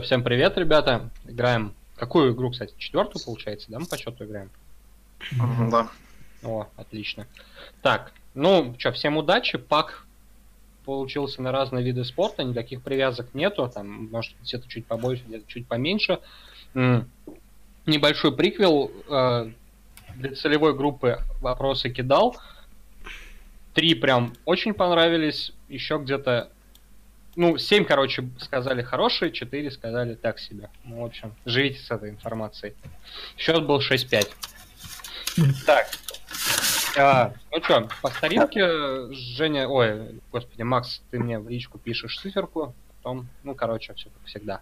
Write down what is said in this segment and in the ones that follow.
Всем привет, ребята. Играем. Какую игру, кстати? Четвертую, получается, да? Мы по счету играем. Да. О, отлично. Так, ну что, всем удачи. Пак получился на разные виды спорта, никаких привязок нету. Там, может, где-то чуть побольше, где-то чуть поменьше. М, Небольшой приквел э, для целевой группы вопросы кидал. Три прям очень понравились. Еще где-то ну, семь, короче, сказали хорошие, четыре сказали так себе. Ну, в общем, живите с этой информацией. Счет был 6-5. Так. А, ну что, по старинке, Женя, ой, господи, Макс, ты мне в личку пишешь циферку, потом, ну, короче, все как всегда.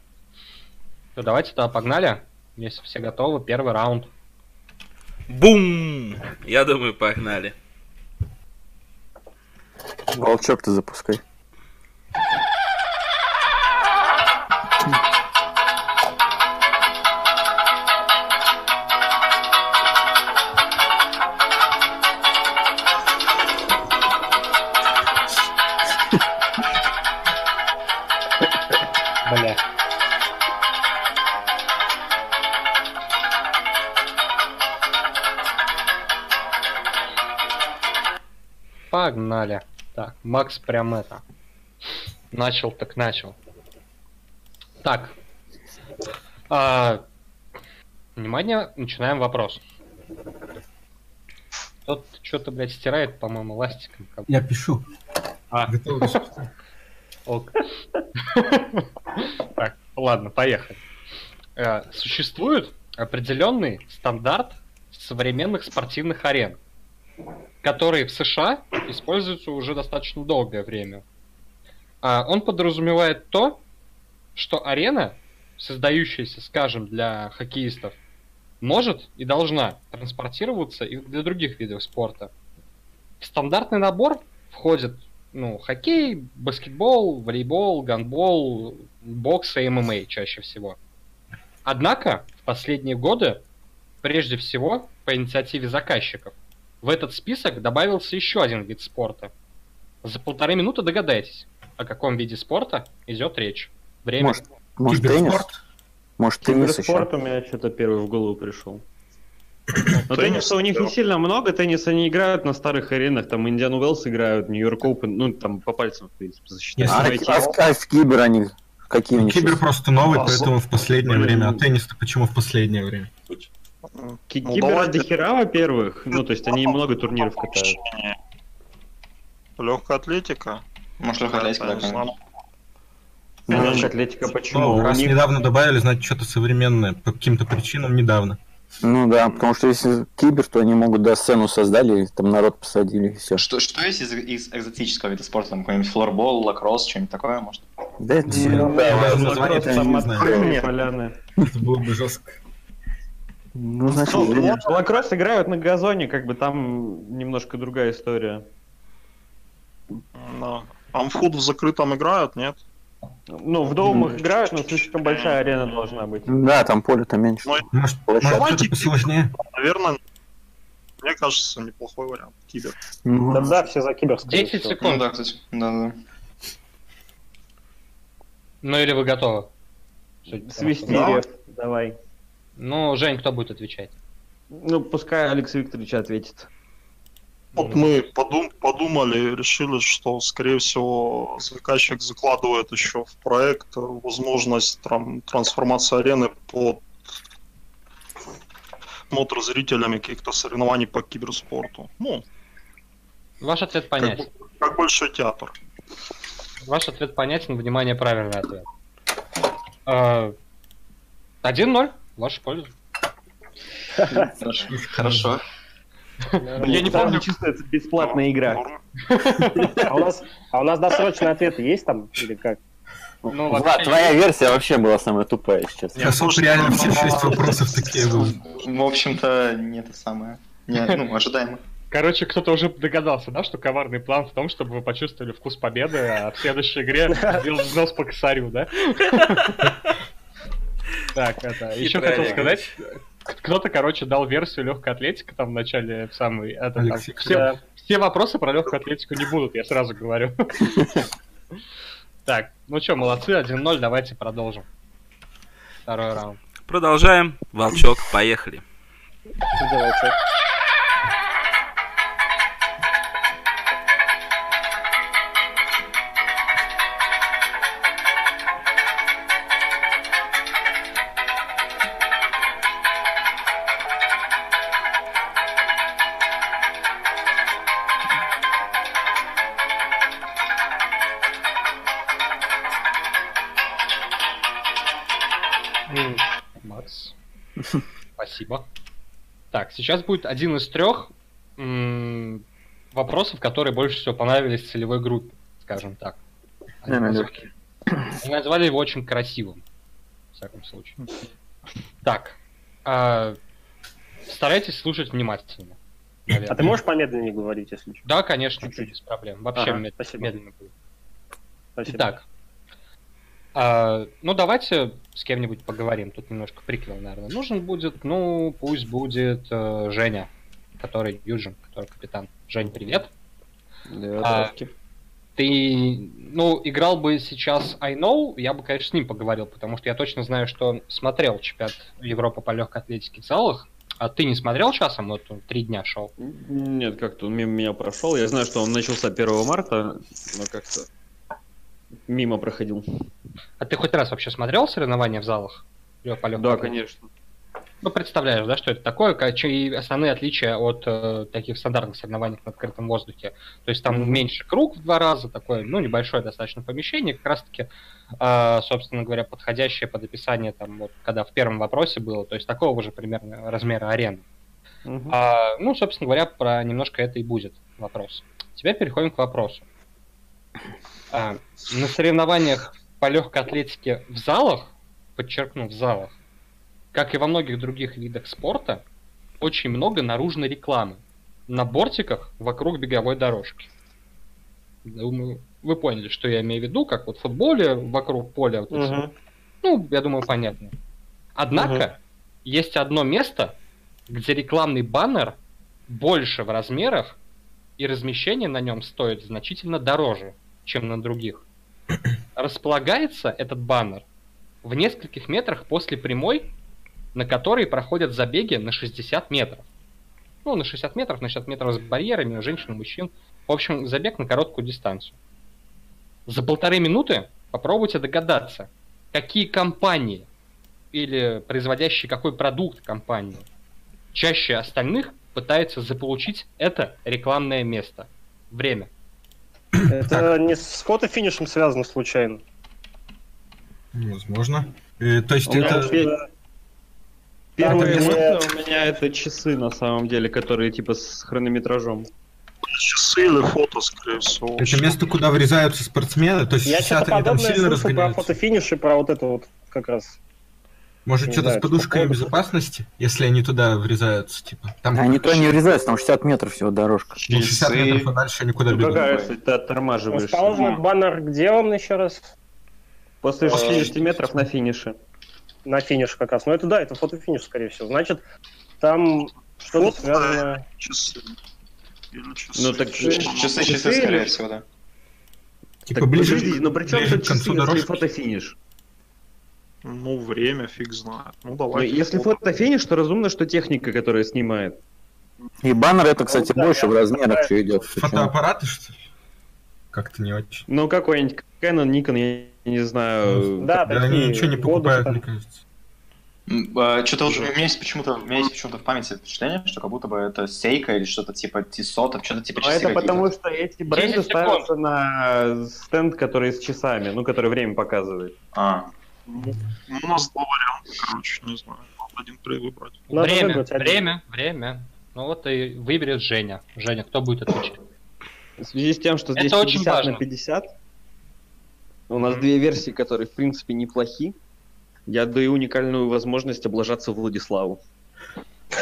Ну, давайте тогда погнали. Если все готовы, первый раунд. Бум! Я думаю, погнали. Волчок ты запускай. Погнали. Так, Макс прям это. Начал так начал. Так. А, внимание, начинаем вопрос. Тот что-то, блядь, стирает, по-моему, ластиком. Я пишу. А. Ок. Так, ладно, поехали. Э, Существует определенный стандарт современных спортивных арен, который в США используется уже достаточно долгое время. А, Он подразумевает то, что арена, создающаяся, скажем, для хоккеистов, может и должна транспортироваться и для других видов спорта. В стандартный набор входит ну, хоккей, баскетбол, волейбол, гандбол, бокс и ММА чаще всего. Однако, в последние годы, прежде всего, по инициативе заказчиков, в этот список добавился еще один вид спорта. За полторы минуты догадайтесь, о каком виде спорта идет речь. Время. Может, может теннис? Киберспорт? Может теннис еще? Киберспорт у меня что-то первый в голову пришел. Но Теннис, тенниса у них не да. сильно много, теннис они играют на старых аренах, там Индиан Уэллс играют, Нью-Йорк Оупен, ну там по пальцам, в принципе, засчитать. А, а, а в кибер они какие у них Кибер просто новый, А, поэтому в последнее блин. время. А теннис-то почему в последнее время? Ну, Кибер давайте. дохера, во-первых, ну то есть они много турниров катают. Легкая атлетика. Может, легкая атлетика, да. Ну, Легкая атлетика Ну, почему? У раз них- недавно добавили, значит, что-то современное. По каким-то причинам недавно. Ну да, потому что если кибер, то они могут, да, сцену создали, и там народ посадили, и все. Что, что есть из, из экзотического вида спорта? Там какой-нибудь флорбол, лакросс, что-нибудь такое, может? Да, это Ну, да, да. название там поляны. Это было бы жестко. Ну, значит, Ну, Лакросс играют на газоне, как бы там немножко другая история. Да. Амфуд в закрытом играют, нет? Ну, в доумах играют, но слишком большая арена должна быть. да, там поле-то меньше. Ну, Может, может посложнее? Наверное, мне кажется, неплохой вариант. Кибер. Ну, Да, да, все за кибер, скорее 10 всего. секунд. Ну да, кстати. Да-да. Ну или вы готовы? Что- Свистирев, давай. Ну, Жень, кто будет отвечать? Ну, пускай Алекс Викторович ответит. Вот мы подум- подумали, решили, что, скорее всего, заказчик закладывает еще в проект возможность тран- трансформации арены под смотр зрителями каких-то соревнований по киберспорту. Ну, Ваш ответ как, понятен. бы- как большой театр. Ваш ответ понятен, внимание, правильный ответ. А, 1-0, в вашу пользу. Хорошо. Я не помню. это бесплатная игра. А у нас, а у нас досрочный ответ есть там или как? Ну, Влад, вообще, твоя версия вообще была самая тупая сейчас. Я слушаю, реально ну, все шесть вопросов такие были. В общем-то, не это самое. Не, ну, ожидаемо. Короче, кто-то уже догадался, да, что коварный план в том, чтобы вы почувствовали вкус победы, а в следующей игре сделал взнос по косарю, да? Так, это, еще хотел сказать, кто-то, короче, дал версию легкой атлетики там в начале, в самый, это, там, все, все вопросы про легкую атлетику не будут, я сразу говорю. Так, ну что, молодцы, 1-0, давайте продолжим. второй раунд. Продолжаем. Волчок, поехали. Сделай Спасибо. Так, сейчас будет один из трех м, вопросов, которые больше всего понравились целевой группе, скажем так. Они назвали- назвали его очень красивым, в всяком случае. Так, а, старайтесь слушать внимательно. наверное. А ты можешь помедленнее говорить, если что? Да, конечно, Чуть-чуть. без проблем. Вообще Ага, мед- спасибо. медленно будет. Спасибо. Итак, а, ну давайте с кем-нибудь поговорим. Тут немножко приквел, наверное. Нужен будет, ну, пусть будет э, Женя, который Юджин, который капитан. Жень, привет. Да, А. Ты, ну, играл бы сейчас I Know, я бы, конечно, с ним поговорил, потому что я точно знаю, что он смотрел чемпионат Европы по легкой атлетике в залах. А ты не смотрел часом? Вот он три дня шел. Нет, как-то он мимо меня прошел. Я знаю, что он начался 1 марта, но как-то мимо проходил. А ты хоть раз вообще смотрел соревнования в залах? По Да, конечно. Ну, представляешь, да, что это такое, чьи основные отличия от э, таких стандартных соревнований на открытом воздухе. То есть там Мгм. меньше круг в два раза, такое, ну, небольшое достаточно помещение, как раз-таки, э, собственно говоря, подходящее под описание, там, вот, когда в первом вопросе было, то есть такого же примерно размера арены. Мгм. А, ну, собственно говоря, про немножко это и будет вопрос. Теперь переходим к вопросу. А, на соревнованиях по легкой атлетике в залах, подчеркну, в залах, как и во многих других видах спорта, очень много наружной рекламы на бортиках вокруг беговой дорожки. Думаю, вы поняли, что я имею в виду, как вот в футболе вокруг поля. вот Мгм. ну, я думаю, понятно. Однако, есть одно место, где рекламный баннер больше в размерах, и размещение на нем стоит значительно дороже, чем на других. Располагается этот баннер в нескольких метрах после прямой, на которой проходят забеги на 60 метров. Ну, на 60 метров, на 60 метров с барьерами, у женщин, у мужчин. В общем, забег на короткую дистанцию. За полторы минуты попробуйте догадаться, какие компании или производящие какой продукт компании чаще остальных пытаются заполучить это рекламное место. Время. Это не с фото-финишем связано случайно. Возможно. Э, то есть У меня это... пе- Первое Это место у меня это часы, на самом деле, которые типа с хронометражом. Часы или фото, скорее всего. Это место, куда врезаются спортсмены, то есть Я что-то сейчас они там подобное сильно слышал про разгоняются. фотофиниш и про вот это вот как раз. Может, что-то с подушкой походу. безопасности, если они туда врезаются, типа. Там Они туда не врезаются, там 60 метров всего дорожка. ну, 60 метров, а дальше никуда Ну бегут. какая, если ты оттормаживаешь? Этот баннер где он еще раз? После Э, 60 метров на финише. На финиш как раз. Ну это да, это фотофиниш, скорее всего. Значит, там что-то Фото, связано... Часы. Ну, так часы-? Часы, Часы часы, скорее или- всего, да. Типа Так, ближе, подожди, ну при чем тут часы, если фотофиниш? Ну, время фиг знает. Ну, Ну, давай. если фотофиниш, то разумно, что техника, которая снимает. И баннер это, кстати, да, больше в размерах все идет. Фотоаппараты, что ли? Как-то не очень. Ну, какой-нибудь Canon, Nikon, я не знаю. Да, Да, они ничего не годы, покупают, там. мне кажется. Что-то вот у меня есть почему-то, у меня есть почему-то в памяти впечатление, что как будто бы это сейка или что-то типа Тисота, что-то типа Но часы это потому, что эти бренды 10 секунд. ставятся на стенд, который с часами, ну, который время показывает. А, Ну, у нас два варианта, короче, не знаю. Надо один при выбрать. Надо время, выбрать один. время, время. Ну вот и выберет Женя. Женя, кто будет отвечать? В связи с тем, что здесь Это очень 50 важно. на 50, у нас Мгм. две версии, которые, в принципе, неплохи, я даю уникальную возможность облажаться Владиславу.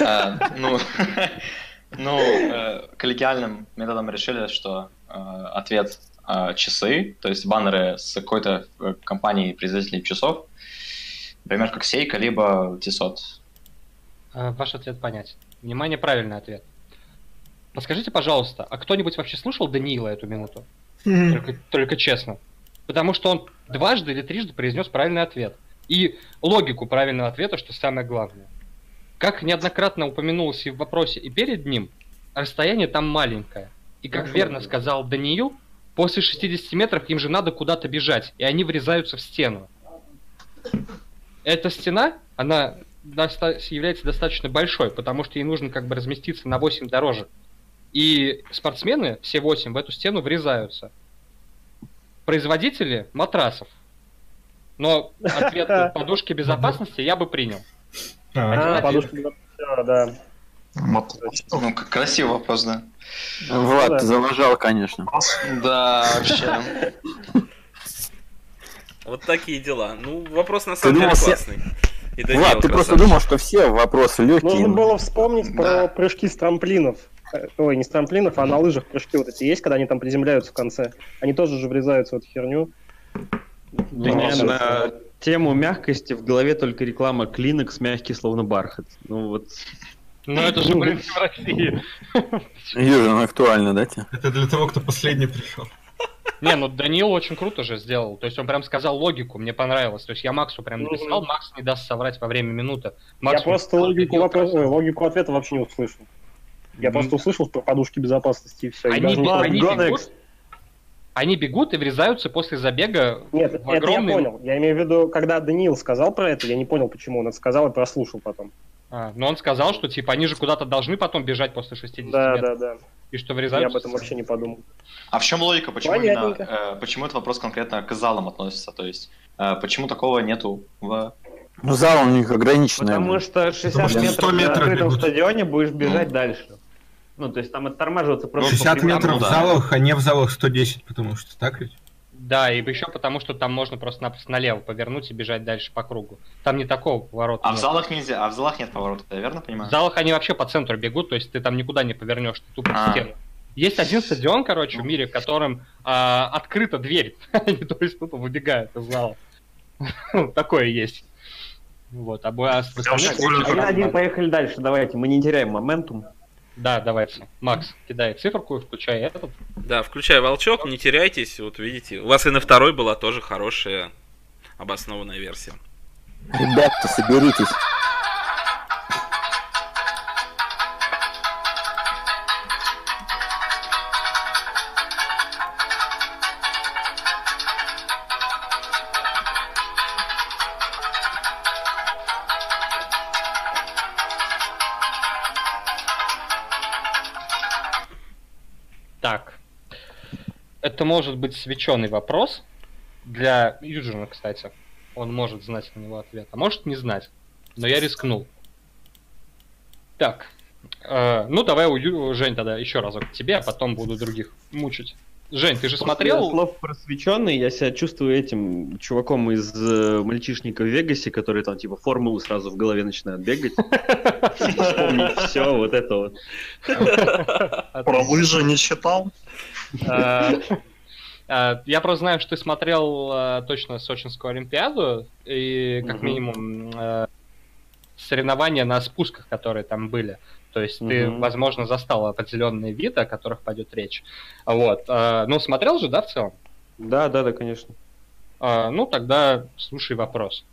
а, ну, ну, э, коллегиальным методом решили, что э, ответ э, часы, то есть баннеры с какой-то э, компанией производителей часов, например, как Сейка, либо Тисот. А, Ваш ответ понятен. Внимание, правильный ответ. Подскажите, пожалуйста, а кто-нибудь вообще слушал Даниила эту минуту? Только, только честно. Потому что он дважды или трижды произнес правильный ответ. И логику правильного ответа, что самое главное. Как неоднократно упомянулось и в вопросе, и перед ним, расстояние там маленькое. И как верно сказал Даниил, после 60 метров им же надо куда-то бежать, и они врезаются в стену. Эта стена, она доста- является достаточно большой, потому что ей нужно как бы разместиться на 8 дорожек. И спортсмены, все 8, в эту стену врезаются. Производители матрасов. Но ответ подушки безопасности я бы принял. А, А, подушка безопасности, да. Ну, красивый вопрос, да. Влад, да. ты залажал, конечно. Да, вообще. Вот такие дела. Ну, вопрос на самом деле классный. Даниил Влад, ты просто красавчик. думал, что все вопросы легкие. Нужно было вспомнить Да. про прыжки с трамплинов. Э, Ой, не с трамплинов, а на лыжах прыжки вот эти есть, когда они там приземляются в конце. Они тоже же врезаются в эту херню. Да Ну, на тему мягкости в голове только реклама клинок мягкий, словно бархат. Ну вот. Но это же, блин, в России. Южин, актуально, да, тебе? Это для того, кто последний пришел. Не, ну Даниил очень круто же сделал. То есть он прям сказал логику, мне понравилось. То есть я Максу прям написал, Мгм. Макс не даст соврать во время минуты. Я Макс просто написал, логику, ой, логику ответа вообще не услышал. Я М. просто услышал про подушки безопасности и все. Они, Ладно, они Гонекс. бегут, они бегут и врезаются после забега Нет, в это я огромный... понял. Я имею в виду, когда Даниил сказал про это, я не понял, почему он это сказал и прослушал потом. А, но он сказал, что типа они же куда-то должны потом бежать после 60 Да, метров. да, да. И что Я врезаются... об этом вообще не подумал. А в чем логика? Почему именно, э, почему этот вопрос конкретно к залам относится? То есть, э, почему такого нету в... Ну, зал у них ограниченный. Потому что 60 Потому что метров 100 на открытом бегут. стадионе будешь бежать дальше. Ну, то есть там оттормаживаться просто... 60 по прямой. метров ну в да. залах, а не в залах 110, потому что так ведь? Да, и еще потому, что там можно просто-напросто налево повернуть и бежать дальше по кругу. Там не такого поворота А в нет. залах нельзя, а в залах нет поворота, я верно понимаю? В залах они вообще по центру бегут, то есть ты там никуда не повернешь, ты тупо в А. стену. Есть один стадион, короче, в мире, в котором а, открыта дверь. Они, то есть тупо выбегают из зала. Такое есть. Вот, а а разно. поехали дальше, давайте, мы не теряем моментум. Да, давайте. Макс, кидай циферку, включай этот. Да, включай волчок, не теряйтесь. Вот видите, у вас и на второй была тоже хорошая обоснованная версия. Ребята, соберитесь. Это может быть свеченый вопрос для Юджина, кстати. Он может знать на него ответ, а может не знать. Но я рискнул. Так. Э, ну, давай, у Ю- Жень, тогда еще разок к тебе, а потом буду других мучить. Жень, ты же После смотрел? слов просвещенный, я себя чувствую этим чуваком из э, мальчишника в Вегасе, который там типа формулу сразу в голове начинает бегать. Вспомнить все, вот это вот. Про лыжи не читал? Э, э, Я просто знаю, что ты смотрел э, точно Сочинскую Олимпиаду, и как минимум соревнования на спусках, которые там были. То есть ты, Мгм. возможно, застал определенные виды, о которых пойдет речь. Вот. Ну, смотрел же, да, в целом? Да, да, да, конечно. Ну, тогда слушай вопрос.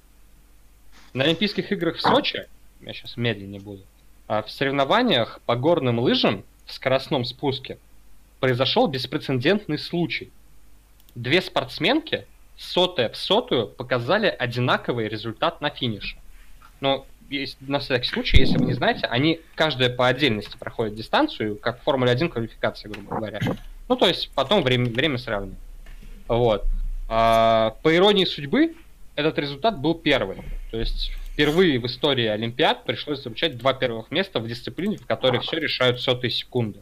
На Олимпийских играх в Сочи, я сейчас медленнее буду, а, в соревнованиях по горным лыжам в скоростном спуске произошел беспрецедентный случай. Две спортсменки сотая в сотую показали одинаковый результат на финише. Но есть, на всякий случай, если вы не знаете, они каждая по отдельности проходят дистанцию, как в Формуле 1 квалификации, грубо говоря. Ну, то есть потом время, время сравнивают. Вот. А, по иронии судьбы, этот результат был первый. То есть впервые в истории Олимпиад пришлось получать два первых места в дисциплине, в которой все решают сотые секунды.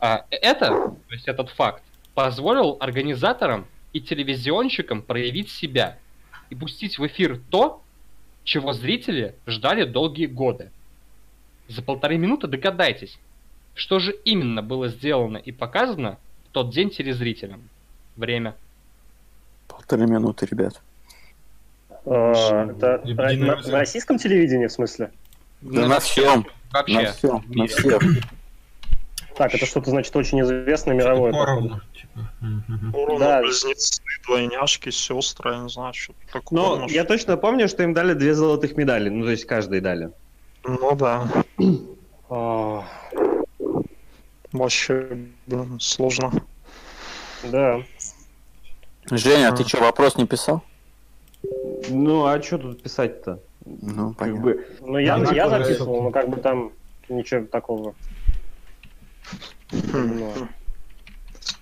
А это, то есть этот факт, позволил организаторам и телевизионщикам проявить себя и пустить в эфир то, чего зрители ждали долгие годы. За полторы минуты догадайтесь, что же именно было сделано и показано в тот день телезрителям. Время. Полторы минуты, ребят. Э, Это на- на российском телевидении, в смысле? Да на всем. Вообще. На всем. На мире. Так, это что-то значит очень известное мировое. Поровну, типа. Да. близнецы, двойняшки, сестры, я не знаю, что-то такое. Но может. я точно помню, что им дали две золотых медали. Ну, то есть каждой дали. Ну да, А, вообще, блин, сложно. Да. Женя, а ты что, вопрос не писал? Ну, а что тут писать-то? Ну, Как понятно. бы, Ну, я, Да, я записывал, но как бы там ничего такого. Хм, Ну,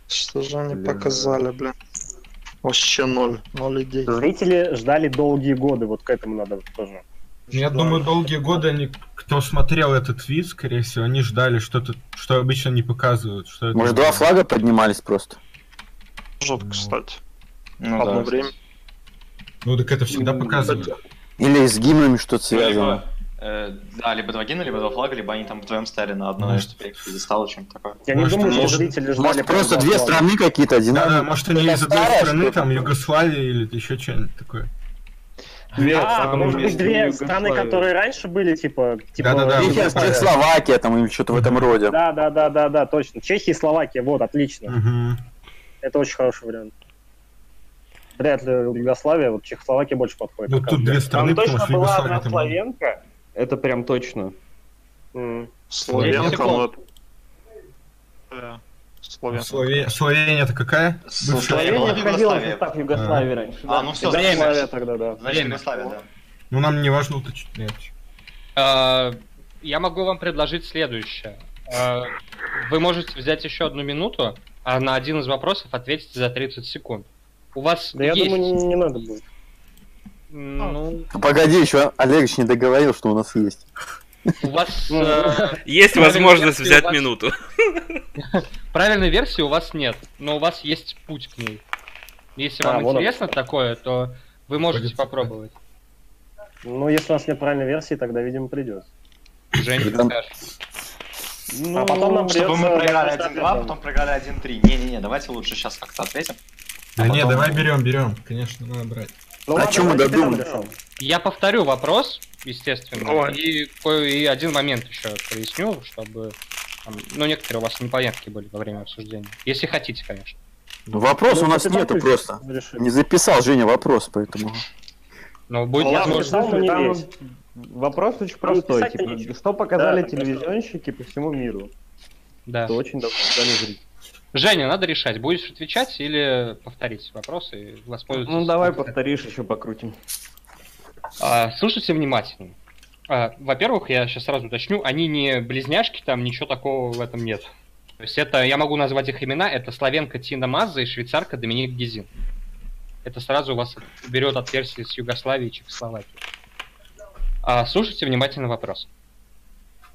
Что же они Блин. показали, блин? Вообще ноль, ноль идей. Зрители ждали долгие годы, вот к этому надо тоже. Ну, Я думаю, долгие годы они, кто смотрел этот вид, скорее всего, они ждали что-то, что обычно не показывают. Что это Может, два флага поднимались просто? Может, кстати, Ну одно да. время. Ну, так это всегда показывают. Или с гимнами что-то Ну, связано? Э, да, либо два гимна, либо два флага, либо они там вдвоем стояли на одной Может. ступеньке пьедестала, чем-то такое. Я не думаю, что зрители ждали... Может, просто две страны какие-то Да, одинаковые? да, может они из одной страны, там, Югославии или еще что-нибудь такое. Две А, может быть, две страны, которые раньше были, типа... типа Да-да-да, Чехия, Югославия. Чехословакия там или что-то в этом роде. Да, да, да, да, да, точно. Чехия и Словакия, вот, отлично. Это очень хороший вариант. Вряд ли Югославия, вот Чехословакия больше подходит. Ну, тут две Там страны, потому точно что была Югославия одна там... славянка. Это прям точно. Словенка, Словенка. Слове- Словения это какая? Бывшая? Словения Словения входила в состав Югославии раньше. А, ну все, Время. Югославия тогда, да. Значит. Югославия, да. Ну, нам не важно уточнять. А, Я могу вам предложить следующее. А, Вы можете взять еще одну минуту, а на один из вопросов ответить за 30 секунд. У вас Да я есть... думаю, не, не надо будет. Ну, Погоди, еще Олегович не договорил, что у нас есть. у вас... Э, Есть возможность взять минуту. Правильной версии у вас нет, но у вас есть путь к ней. Если А, вам интересно такое, то вы можете попробовать. Ну, если у нас нет правильной версии, тогда, видимо, придется. Женя. Ну, А потом нам Чтобы мы придется проиграли просто 1-2, ответом. потом проиграли 1-3. Не-не-не, давайте лучше сейчас как-то ответим. Да А не, потом- давай берем, берем. Конечно, надо брать. Ну, А давайте додумали? Я повторю вопрос, естественно, и, и один момент еще проясню, чтобы... там, ну, некоторые у вас непонятки были во время обсуждения. Если хотите, конечно. Вопрос Ну, у нас нету просто. решит. Не записал Женя вопрос, поэтому... Будет Ну, ладно, возможность... Вопрос очень простой. Типа, что показали Да, телевизионщики по всему миру? Да. Что очень давно зрители. Женя, надо решать, будешь отвечать или повторить вопросы и воспользоваться... Ну, давай повторишь, еще покрутим. А, слушайте внимательно. А, во-первых, я сейчас сразу уточню, они не близняшки, там ничего такого в этом нет. То есть это, я могу назвать их имена, это славенка Тина Маза и швейцарка Доминик Гизин. Это сразу вас берет от версии с Югославии и Чехословакии. А, слушайте внимательно вопрос.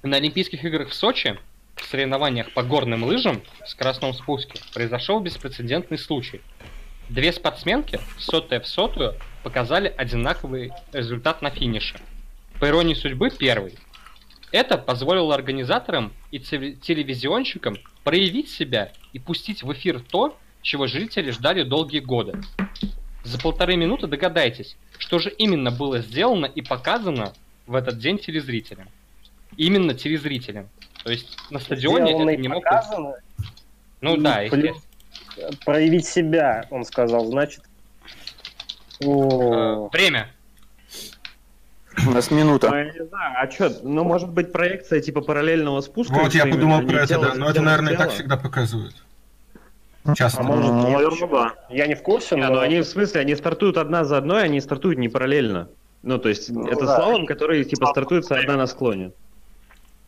На Олимпийских играх в Сочи в соревнованиях по горным лыжам в скоростном спуске произошел беспрецедентный случай. Две спортсменки, сотая в сотую, показали одинаковый результат на финише. По иронии судьбы, первый. Это позволило организаторам и теле- телевизионщикам проявить себя и пустить в эфир то, чего зрители ждали долгие годы. За полторы минуты догадайтесь, что же именно было сделано и показано в этот день телезрителям. Именно телезрителям. То есть на стадионе это не мог... показано. Ну да, Блин. естественно. Проявить себя, он сказал, значит. Э, О, Время. У нас минута. Ну, я не знаю, а что, ну, может быть, проекция типа параллельного спуска? Вот я подумал именно, про это, да. Но это, наверное, так всегда показывают. Часто. а может, Ну, наверное, почему? да. Я не в курсе, Не, но... ну они в смысле, они стартуют одна за одной, они стартуют не параллельно. Ну, то есть, Ну это да. слалом, который, типа, стартуется одна на склоне.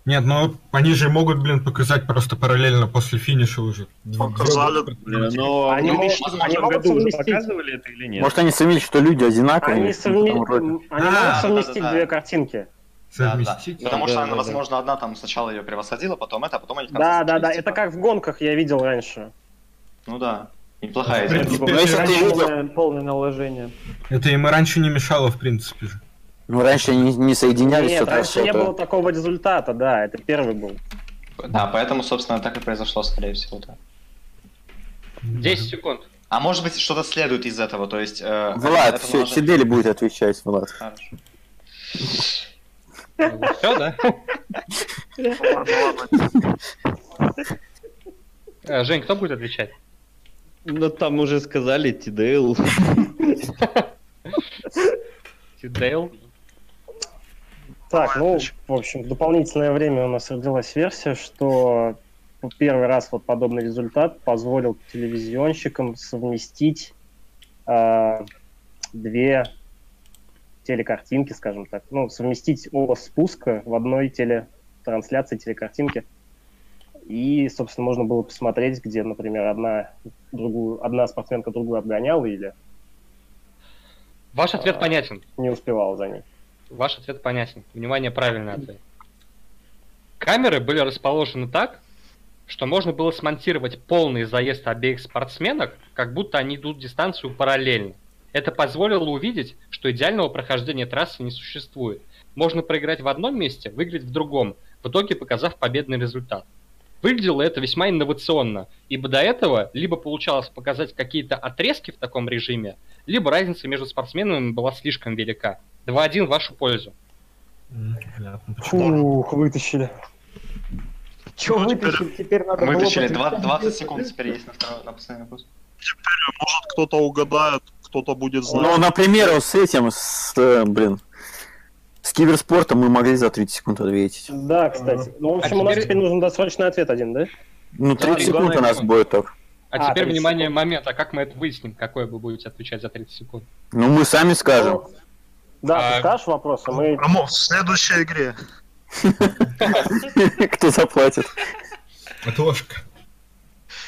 Нет, ну они же могут, блин, показать просто параллельно после финиша уже. Два- Показали. два- Но Они в могут- 2014 они могут году уже совместить. показывали это или нет? Может, они совместили, что люди одинаковые? Они, совме- они А, могут да, совместить да, да. две картинки. Да, да. Совместить. Потому Да, что да, она, да. возможно, одна там сначала ее превосходила, потом это, а потом они Да, да, да. Это типа. как в гонках я видел раньше. Ну да. Неплохая идея. Ну, полное, полное наложение. Это им и раньше не мешало, в принципе же. Ну, раньше они не соединялись Нет, раньше не было такого результата, да, это первый был. Да, поэтому, собственно, так и произошло, скорее всего, да. 10 секунд. А может быть, что-то следует из этого, то есть... э, Влад, все, может- Сидели будет отвечать, Влад. Хорошо. Все, да? Э, Жень, кто будет отвечать? Ну там уже сказали TDL. Тидейл? Так, ну, в общем, в дополнительное время у нас родилась версия, что первый раз вот подобный результат позволил телевизионщикам совместить а, две телекартинки, скажем так. Ну, совместить оба спуска в одной телетрансляции, телекартинки. И, собственно, можно было посмотреть, где, например, одна, другую, одна спортсменка другую обгоняла или Ваш ответ А. понятен. не успевала за ней. Ваш ответ понятен. Внимание, правильный ответ. Камеры были расположены так, что можно было смонтировать полный заезд обеих спортсменок, как будто они идут дистанцию параллельно. Это позволило увидеть, что идеального прохождения трассы не существует. Можно проиграть в одном месте, выиграть в другом, в итоге показав победный результат. Выглядело это весьма инновационно, ибо до этого либо получалось показать какие-то отрезки в таком режиме, либо разница между спортсменами была слишком велика. 2-1 в вашу пользу. Понятно, почему. Ух, вытащили. Че Ну, теперь- вытащили? Теперь надо было Вытащили подвести. 20, 20 секунд теперь есть на, второй, на последний вопрос. Может, кто-то угадает, кто-то будет знать. Ну, например, с этим, с, э, блин, с киберспортом мы могли за 30 секунд ответить. Да, кстати. Ну, в общем, А у нас теперь- теперь нужен досрочный ответ один, да? Ну, 30 секунд главное, у нас будет так. А, А, теперь, 30 внимание, секунд. момент. А как мы это выясним? Какое вы будете отвечать за 30 секунд? Ну, мы сами скажем. Да, А- ты скажешь вопрос, а мы... А мо- в следующей игре. Кто заплатит? Отложка.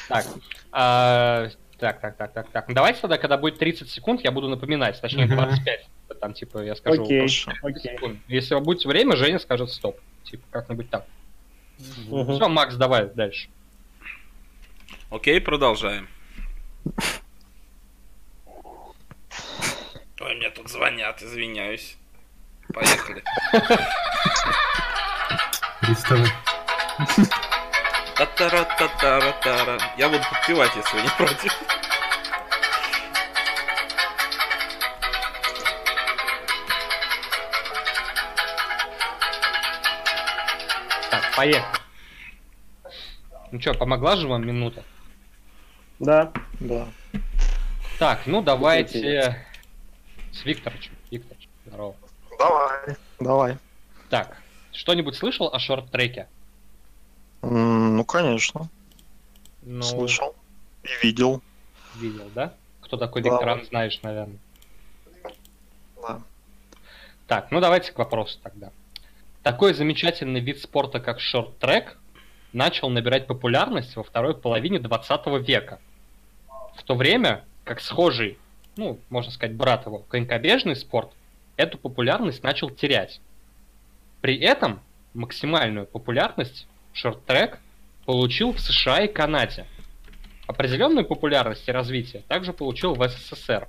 Так, а, так, так, так, так, так. Ну, давайте тогда, когда будет 30 секунд, я буду напоминать, точнее Мгм. 25. Там, типа, я скажу. Окей, хорошо. 30 окей. Если будет время, Женя скажет стоп. Типа, как-нибудь так. Мгм. Все, Макс, давай дальше. Окей, продолжаем. Ой, мне тут звонят, извиняюсь. Поехали. Приставы. Та-та-ра-та-та-ра-та-ра. Я буду подпевать, если вы не против. Поехали. Ну что, помогла же вам минута? Да. Да. Так, ну давайте с Викторовичем. Викторович, здорово. Давай. Давай. Так, что-нибудь слышал о шорт-треке? Ну, конечно. Ну, Слышал. И видел. видел, да? Кто такой Да. Викторан, знаешь, наверное. Да. Так, ну давайте к вопросу тогда. Такой замечательный вид спорта, как шорт-трек, начал набирать популярность во второй половине 20 века. В то время, как схожий, ну, можно сказать, брат его, конькобежный спорт, эту популярность начал терять. При этом максимальную популярность шорт-трек получил в США и Канаде. Определенную популярность и развитие также получил в СССР.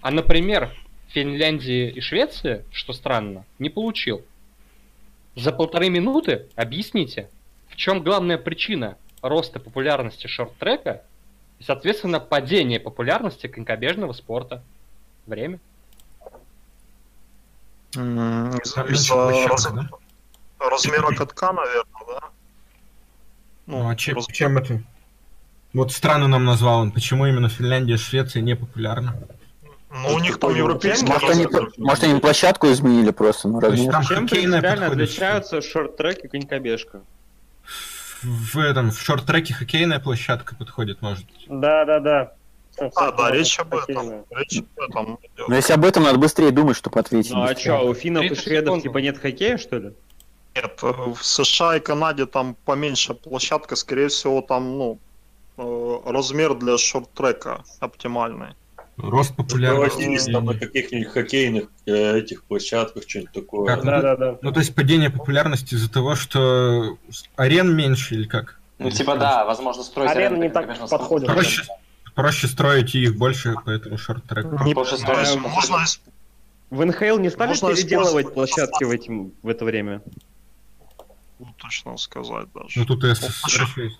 А, например, Финляндии и Швеции, что странно, не получил. За полторы минуты объясните, в чем главная причина роста популярности шорт-трека и, соответственно, падения популярности конькобежного спорта. Время. Из-за раз- да? размера катка, наверное, да? Ну, а чем, раз- чем это? Вот страны нам назвал он. Почему именно Финляндия и Швеция не популярны? Ну, у них там европейский Может, они, может, они площадку изменили просто, ну, размер. там Чем подходит. отличаются шорт-трек и конькобежка? В этом, в шорт-треке хоккейная площадка подходит, может. Да, да, да. А, да, речь об этом. Речь об этом. Но если об этом, надо быстрее думать, чтобы ответить. Ну а чё, у финнов и 30 шведов типа нет хоккея, что ли? Нет, э, в США и Канаде там поменьше площадка, скорее всего, там, ну, э, размер для шорт-трека оптимальный. Рост популярности. там на каких-нибудь хоккейных э, этих площадках что-нибудь такое. Как? Да, да, да. Ну, то есть падение популярности из-за того, что арен меньше или как? Ну, Или типа, да, возможно, строить Арена арену не так спорта. подходит. Проще, проще строить и их больше, поэтому шорт-трек. Не- Больше строишь, можно В НХЛ не стали Можно переделывать площадки в, этим, в это время? ну, точно сказать даже. Ну, тут и СССР есть.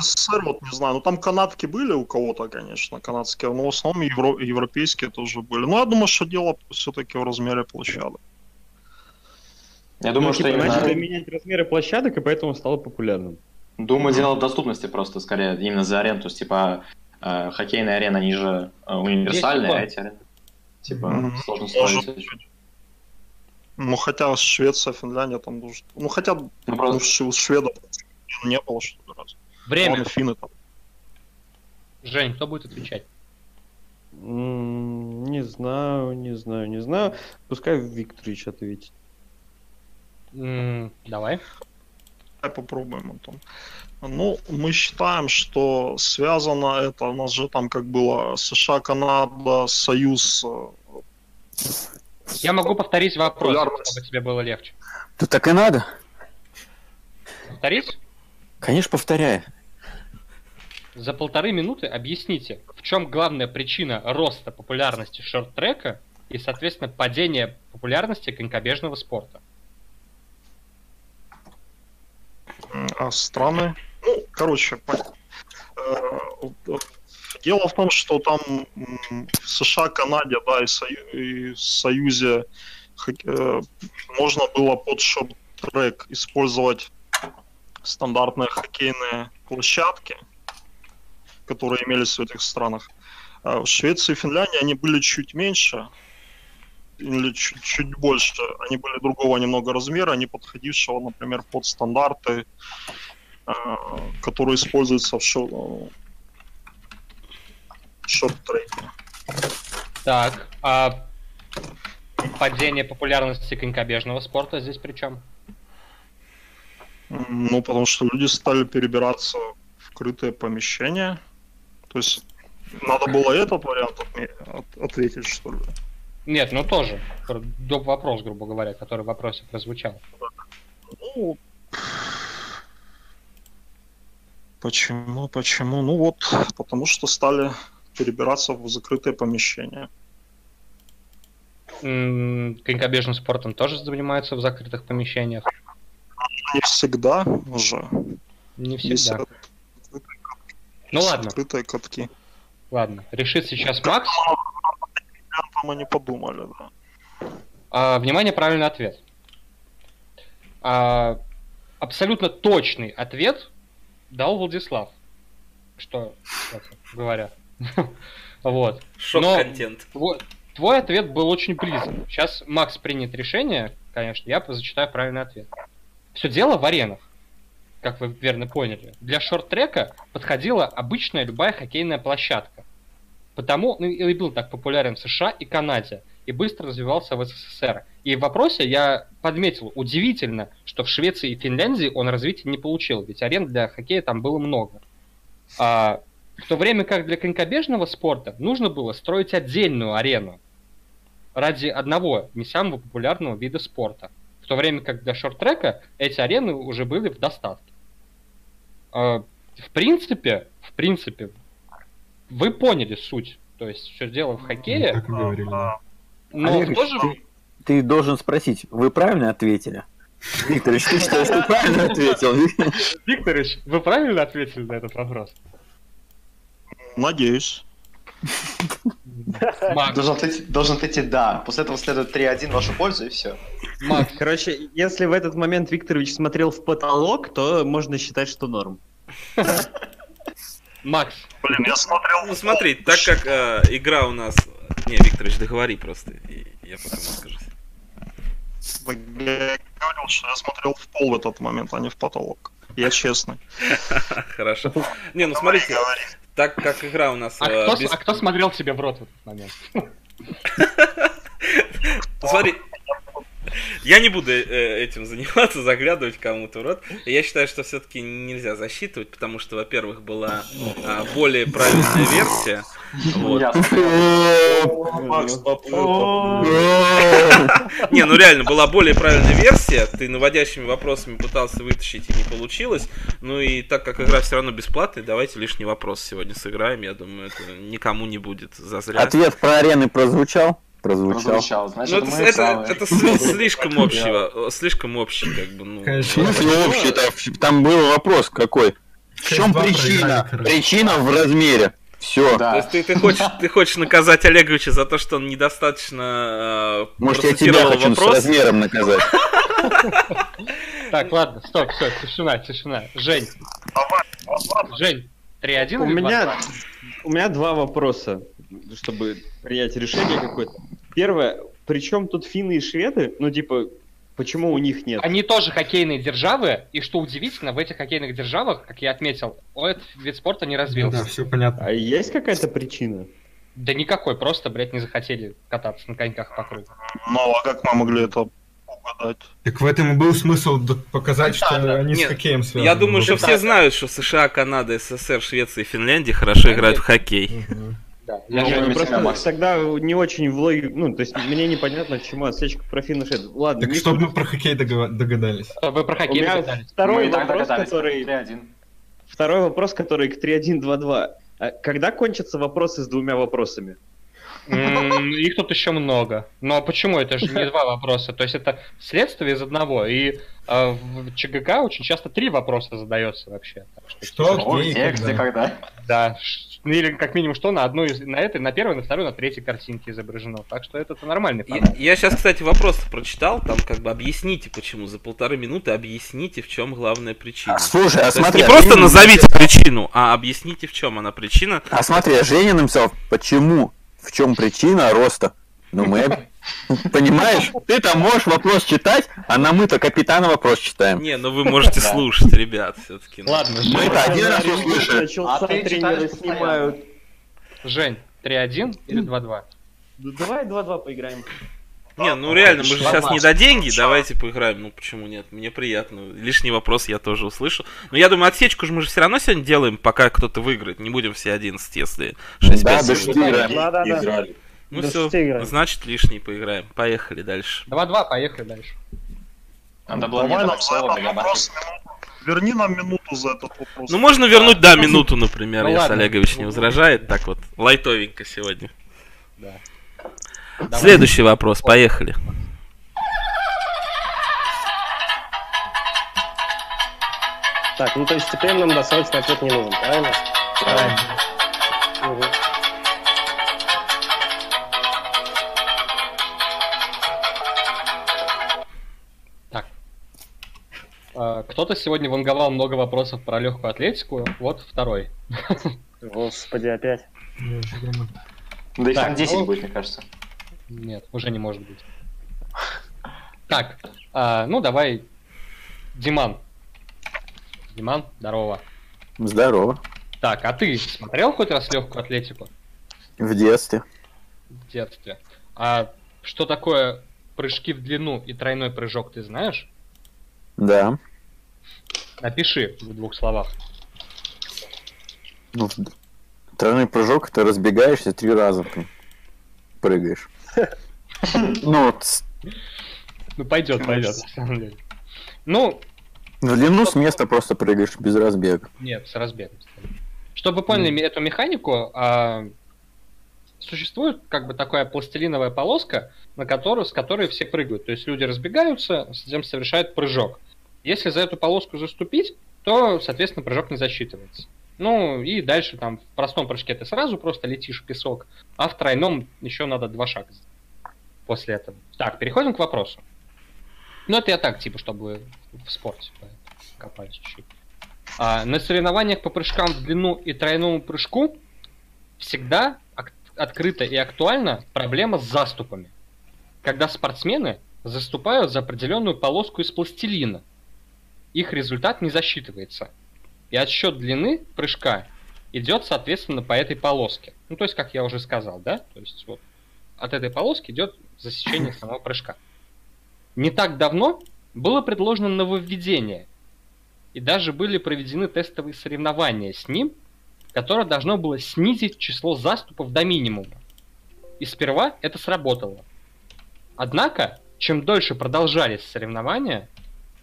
СССР, вот не знаю, ну там канадки были у кого-то, конечно, канадские, но в основном евро- европейские тоже были. Но я думаю, что дело все-таки в размере площадок. Я думаю, ну, что типа, именно... начали менять размеры площадок, и поэтому стало популярным. Думаю, дело в доступности просто, скорее, именно за арену. То есть, типа, э, хоккейные арены, они же э, универсальные, а Есть эти арены, типа, Мгм. сложно Может строить. Ну, хотя Швеция, Финляндия там. Ну, хотя Ну, ну, просто- у шведов не было, что. Время. Ладно, финны там. Жень, кто будет отвечать? М, Не знаю, не знаю, не знаю. Пускай Викторович ответит. М, Давай. Давай попробуем, Антон. Ну, мы считаем, что связано это, у нас же там как было США, Канада, Союз, э, Я могу повторить вопрос, чтобы тебе было легче. Тут так и надо. Повторить? Конечно, повторяй. За полторы минуты объясните, в чем главная причина роста популярности шорт-трека и, соответственно, падения популярности конькобежного спорта. а страны. Ну, короче. Э, Дело в том, что там в США, Канаде, да, и, Сою- Союзе э, можно было под шорт-трек использовать стандартные хоккейные площадки, которые имелись в этих странах. А в Швеции и Финляндии они были чуть меньше, или чуть, чуть больше. Они были другого немного размера, не подходившего, например, под стандарты, э, которые используются в шо- шорт-треке. Так, а падение популярности конькобежного спорта здесь при чем? Ну, потому что люди стали перебираться в крытые помещения. То есть надо было этот вариант от- ответить, что ли. Нет, ну тоже. Доп. вопрос, грубо говоря, который в вопросе прозвучал. Ну, почему, почему? Ну вот, потому что стали перебираться в закрытые помещения. Конькобежным спортом тоже занимаются в закрытых помещениях. Не всегда же. Не Есть всегда. открытые- Ну ладно, Открытые катки. ладно. Решит сейчас Макс. Там они подумали, да. А, внимание, правильный ответ. А, абсолютно точный ответ дал Владислав. Что, говоря. Вот. Шок-контент. Твой, твой ответ был очень близок. Сейчас Макс принят решение, конечно, я зачитаю правильный ответ. Все дело в аренах, как вы верно поняли. Для шорт-трека подходила обычная любая хоккейная площадка. Потому ну, и был так популярен в США и Канаде, и быстро развивался в СССР. И в вопросе я подметил, удивительно, что в Швеции и Финляндии он развития не получил, ведь арен для хоккея там было много. А, в то время как для конькобежного спорта нужно было строить отдельную арену ради одного, не самого популярного вида спорта. В то время как для шорт-трека эти арены уже были в достатке. А, В принципе, в принципе, вы поняли суть. То есть все дело в хоккее, Так и говорили, да. но Олег, тоже ты, ты должен спросить, вы правильно ответили? Викторович, ты считаешь, что правильно ответил? Викторович, вы правильно ответили на этот вопрос? Надеюсь. Макс, Должен ответить, должен ответить да. После этого следует 3-1 в вашу пользу и все. Макс, Короче, если в этот момент Викторович смотрел в потолок, то можно считать, что норм. Макс, Блин, я смотрел... Ну смотри, так как э, игра у нас... Не, Викторович, договори просто, и я потом скажу. Я говорил, что я смотрел в пол в этот момент, а не в потолок. Я честный. Хорошо. Не, ну смотрите, так как игра у нас... а э, кто, без- а кто смотрел тебе в рот в этот момент? Смотри, я не буду э, этим заниматься, заглядывать кому-то в рот. Я считаю, что все-таки нельзя засчитывать, потому что, во-первых, была а, более правильная версия. Не, ну реально, была более правильная версия. Ты наводящими вопросами пытался вытащить и не получилось. Ну и так как игра все равно бесплатная, давайте лишний вопрос сегодня сыграем. Я думаю, это никому не будет зазря. Ответ про арены прозвучал? Прозвучал. Прозвучал. Значит, Ну это, мы это, правы. это сли- слишком общего, слишком общий, как бы, ну. Конечно. В смысле общий? Там- Там был вопрос какой. В чем причина? Причина в размере. Все. То Да. есть ты, ты, хочешь, ты хочешь наказать Олеговича за то, что он недостаточно э, Может, я тебя хочу с размером наказать. Так, ладно, стоп, все, тишина, тишина. Жень, Жень, 3-1 У меня, 2-2? у меня два вопроса, чтобы принять решение какое-то. Первое, при чем тут финны и шведы? Ну, типа, почему у них нет? Они тоже хоккейные державы, и что удивительно, в этих хоккейных державах, как я отметил, этот вид спорта не Ну развился. да, все понятно. А есть какая-то причина? Да никакой, просто, блядь, не захотели кататься на коньках по кругу. Ну, а как мы могли это угадать? Так в этом и был смысл показать, что Детально. они с Нет, хоккеем связаны. Я думаю, что Вот. все знают, что США, Канада, СССР, Швеция и Финляндия хорошо играют в хоккей. Мгм. Да. Я Ну, же просто себя, тогда не очень в логику, ну, то есть мне непонятно, к чему отсечка про шведов. Ладно, Так не чтобы мы про хоккей догадались. Вы про У хоккей меня догадались. второй вопрос, который... 3-1. Второй вопрос, который к 3.1.2.2. А Когда кончатся вопросы с двумя вопросами? Их тут еще много. Но почему? Это же не два вопроса. То есть это следствие из одного. И э, в ЧГК очень часто три вопроса задается вообще. Так что, Что, где где, когда? Да. Ну Или как минимум что на одной, из- на этой, на первой, на второй, на третьей картинке изображено. Так что это нормальный Я, формат. сейчас, кстати, вопрос прочитал, там как бы объясните, почему. За полторы минуты объясните, в чем главная причина. А, Слушай, а смотри, не а просто Женя- назовите причину, а объясните, в чем она причина. А смотри, а Женя написал, почему, в чем причина роста. Ну мы, понимаешь, ты там можешь вопрос читать, а на мы-то капитана вопрос читаем. Не, ну вы можете слушать, ребят, все-таки. Ладно, Мы это один раз услышали. Начался, А ты тренеры снимают. Жень, 3-1 или 2-2? Ну, давай 2-2 поиграем. Не, ну реально, мы же сейчас не до деньги, давайте поиграем. Ну почему нет? Мне приятно. Лишний вопрос я тоже услышал. Но я думаю, отсечку же мы же все равно сегодня делаем, пока кто-то выиграет. Не будем все 11, если 6 Да, 5 до шести играем. Да, да, да. Играли. Ну все, играем. значит лишний поиграем. Поехали дальше. 2-2, поехали дальше. Надо было Давай нам слово, вопрос. Верни нам минуту за этот вопрос. Ну можно вернуть, да, минуту, например, Ну если ладно. Олегович не возражает. Так вот, лайтовенько сегодня. Давай. Следующий вопрос, поехали. Так, ну то есть теперь нам досрочный ответ не нужен, правильно? Мгм. Так. Кто-то сегодня ванговал много вопросов про легкую атлетику. Вот второй. Господи, опять. Да их там 10 ну- будет, мне кажется. Нет, уже не может быть. Так, а, ну давай, Диман. Диман, здорово. Здорово. Так, а ты смотрел хоть раз легкую атлетику В детстве. в детстве? А что такое прыжки в длину и тройной прыжок, ты знаешь? Да. Напиши в двух словах. Ну, тройной прыжок, ты разбегаешься три раза, прыгаешь. Ну, Ну пойдет, пойдет, на самом деле. Ну, в длину с места просто прыгаешь без разбега. Нет, с разбегом. Чтобы поняли эту механику, а, существует как бы такая пластилиновая полоска, на которую, с которой все прыгают. То есть люди разбегаются, затем совершают прыжок. Если за эту полоску заступить, то, соответственно, прыжок не засчитывается. Ну и дальше там в простом прыжке ты сразу просто летишь в песок, а в тройном еще надо два шага после этого. Так, переходим к вопросу. Ну это я так, типа, чтобы в спорте копались чуть-чуть. А, на соревнованиях по прыжкам в длину и тройному прыжку всегда открыта и актуальна проблема с заступами. Когда спортсмены заступают за определенную полоску из пластилина, их результат не засчитывается. И отсчет длины прыжка идет, соответственно, по этой полоске. Ну, то есть, как я уже сказал, да? То есть, вот от этой полоски идет засечение самого прыжка. Не так давно было предложено нововведение, и даже были проведены тестовые соревнования с ним, которое должно было снизить число заступов до минимума. И сперва это сработало. Однако, чем дольше продолжались соревнования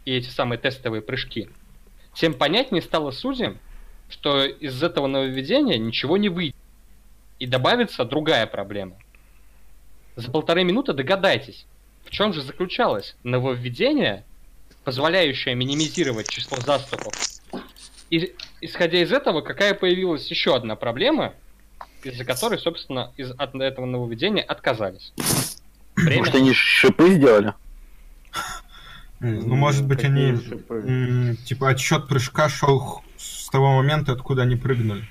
и эти самые тестовые прыжки, тем понятнее стало судьям, что из этого нововведения ничего не выйдет. И добавится другая проблема. За полторы минуты догадайтесь, в чем же заключалось нововведение, позволяющее минимизировать число заступов. И исходя из этого, какая появилась еще одна проблема, из-за которой, собственно, из от этого нововведения отказались. Время. Может, они шипы сделали? Ну, может быть, они... Типа отсчет прыжка шел с того момента, откуда они прыгнули.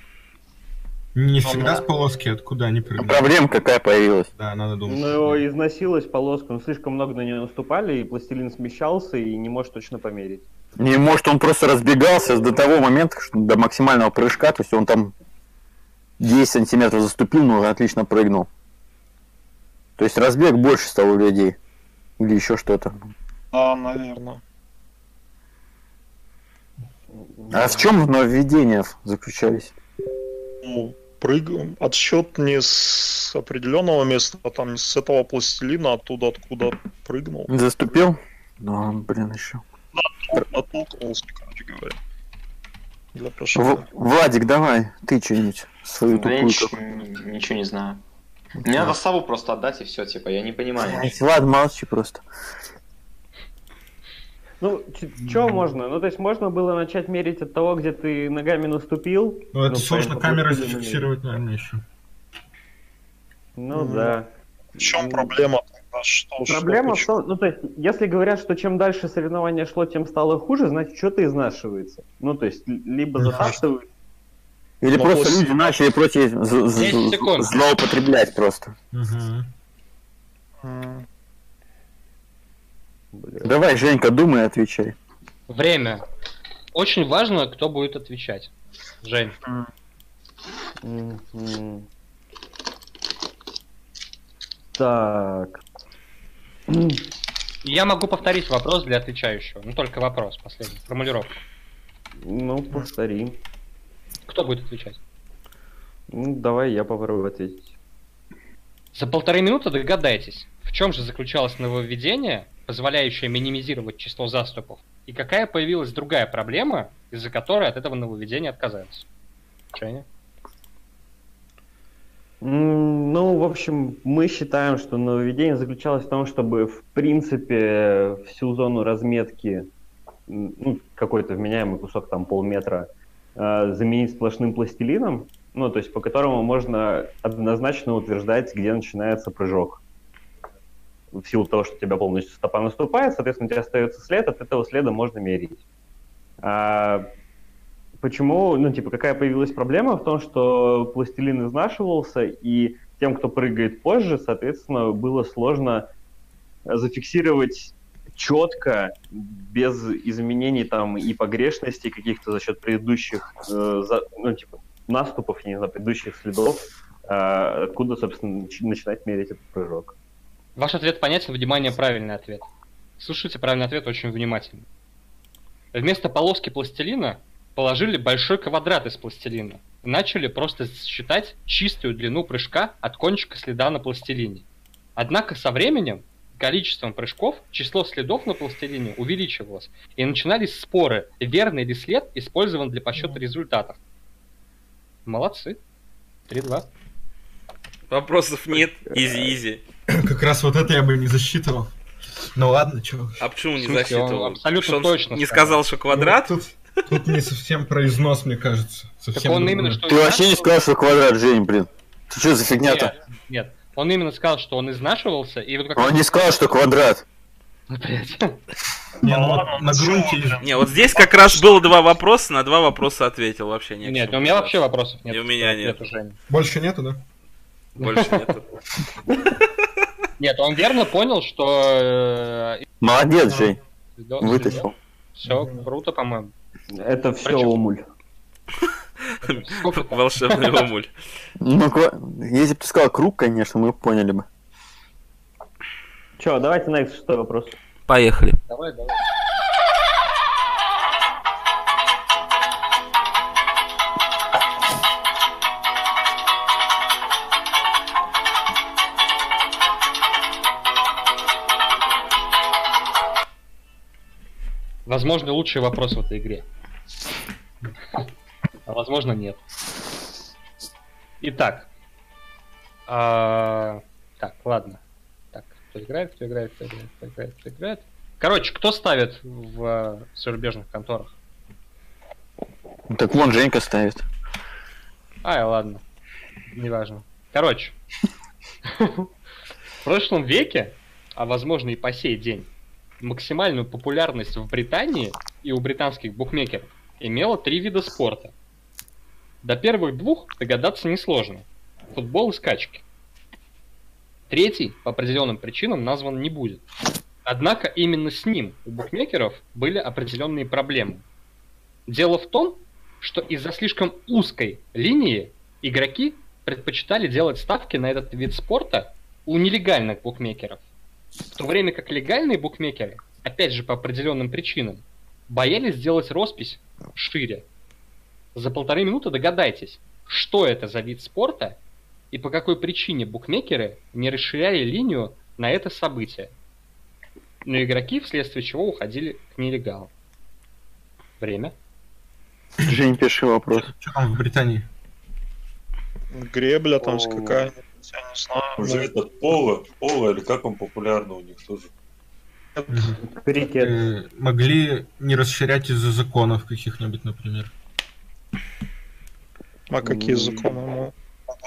Не всегда да. с полоски, откуда они прыгнули. Проблема какая появилась. Да, надо думать. Ну, износилась полоска, ну, слишком много на нее наступали, и пластилин смещался, и не может точно померить. Не, может, он просто разбегался до того момента, что до максимального прыжка, то есть он там 10 сантиметров заступил, но отлично прыгнул. То есть разбег больше стал у людей. Или еще что-то. Да, наверное. А в чем нововведения заключались? Ну, прыг... Отсчет не с определенного места, а там не с этого пластилина, оттуда, откуда прыгнул. Заступил? Ну, блин, еще. Оттолкнулся, короче говоря. Для В-. Владик, давай, ты что-нибудь свою Да я тупую. н- ничего не знаю. Мне надо сову просто отдать и все, типа, я не понимаю. Ладно, молчи просто. Ну, что можно? Ну, то есть можно было начать мерить от того, где ты ногами наступил. Ну, это Ну, сложно камерой зафиксировать, наверное, еще. Ну, Мгм. да. В чем проблема? Что, что, Проблема в почему? том, ну, то есть, если говорят, что чем дальше соревнование шло, тем стало хуже, значит, что-то изнашивается. Ну, то есть, либо затаптывают, Или Ну, просто после- люди начали против з- з- 10 секунд. злоупотреблять просто. Мгм. Давай, Женька, думай отвечай. Время. Очень важно, кто будет отвечать. Жень. Мгм. Так. Я могу повторить вопрос для отвечающего. Ну, только вопрос, последний. Формулировка. Ну, повтори. Кто будет отвечать? Ну, давай я попробую ответить. За полторы минуты догадайтесь, в чем же заключалось нововведение, позволяющее минимизировать число заступов, и какая появилась другая проблема, из-за которой от этого нововведения отказались. М, Ну, в общем, мы считаем, что нововведение заключалось в том, чтобы, в принципе, всю зону разметки, ну, какой-то вменяемый кусок, там, полметра, э, заменить сплошным пластилином, ну, то есть по которому можно однозначно утверждать, где начинается прыжок. В силу того, что у тебя полностью стопа наступает, соответственно, у тебя остается след, от этого следа можно мерить. А Почему, ну, типа, какая появилась проблема в том, что пластилин изнашивался, и тем, кто прыгает позже, соответственно, было сложно зафиксировать четко, без изменений там и погрешностей каких-то за счет предыдущих, э, за- ну, типа, наступов, я не знаю, предыдущих следов, э, откуда, собственно, нач- начинать мерить этот прыжок. Ваш ответ понятен, внимание, правильный ответ. Слушайте правильный ответ очень внимательно. Вместо полоски пластилина положили большой квадрат из пластилина. И начали просто считать чистую длину прыжка от кончика следа на пластилине. Однако со временем, количеством прыжков, число следов на пластилине увеличивалось. И начинались споры, верный ли след использован для подсчета результатов. Молодцы. 3-2. Вопросов нет, easy-easy. Как раз вот это я бы не засчитывал. Ну ладно, чё. А почему не он засчитывал? абсолютно Что он точно Не сказал. что квадрат? Ну, Тут, тут не совсем про износ, мне кажется. Так Совсем он другое. именно что... Ты вообще не сказал, что квадрат, Жень, блин. Ты что за фигня-то? Нет, нет. Он именно сказал, что он изнашивался, и вот как Он не сказал, что квадрат. Блядь. Не, ну ладно, вот на ну грунте... Не, вот здесь как раз было два вопроса, на два вопроса ответил вообще не Нет, чему у меня вообще вопросов нет. И у меня нет. Жени. Больше нету, да? Больше нету. Нет, он верно понял, что... Молодец, Жень, вытащил. Все, круто, по-моему. Это все. Сколько там? Волшебный омуль. Ну, если бы ты сказал круг, конечно, мы поняли бы. Че, давайте на шестой вопрос. Поехали. Давай, давай. Возможно, лучший вопрос в этой игре. А возможно, нет. Итак. А, Так, ладно. Так, кто играет, кто играет, кто играет, кто играет, кто играет. Короче, кто ставит в зарубежных конторах? Ну, Так вон Женька ставит. Ай, ладно. Неважно. Короче. В прошлом веке, а возможно и по сей день, максимальную популярность в Британии и у британских букмекеров имела три вида спорта. До первых двух догадаться несложно. Футбол и скачки. Третий по определенным причинам назван не будет. Однако именно с ним у букмекеров были определенные проблемы. Дело в том, что из-за слишком узкой линии игроки предпочитали делать ставки на этот вид спорта у нелегальных букмекеров. В то время как легальные букмекеры, опять же по определенным причинам, боялись сделать роспись шире. За полторы минуты догадайтесь, что это за вид спорта и по какой причине букмекеры не расширяли линию на это событие. Но игроки вследствие чего уходили к нелегалам. Время. Жень, пиши вопрос. Что там в Британии? Гребля там скакая. Я не знаю. Уже этот поло, поло или как он популярно у них тоже. Крикет. Э, Могли не расширять из-за законов каких-нибудь, например. А какие законы? Ну,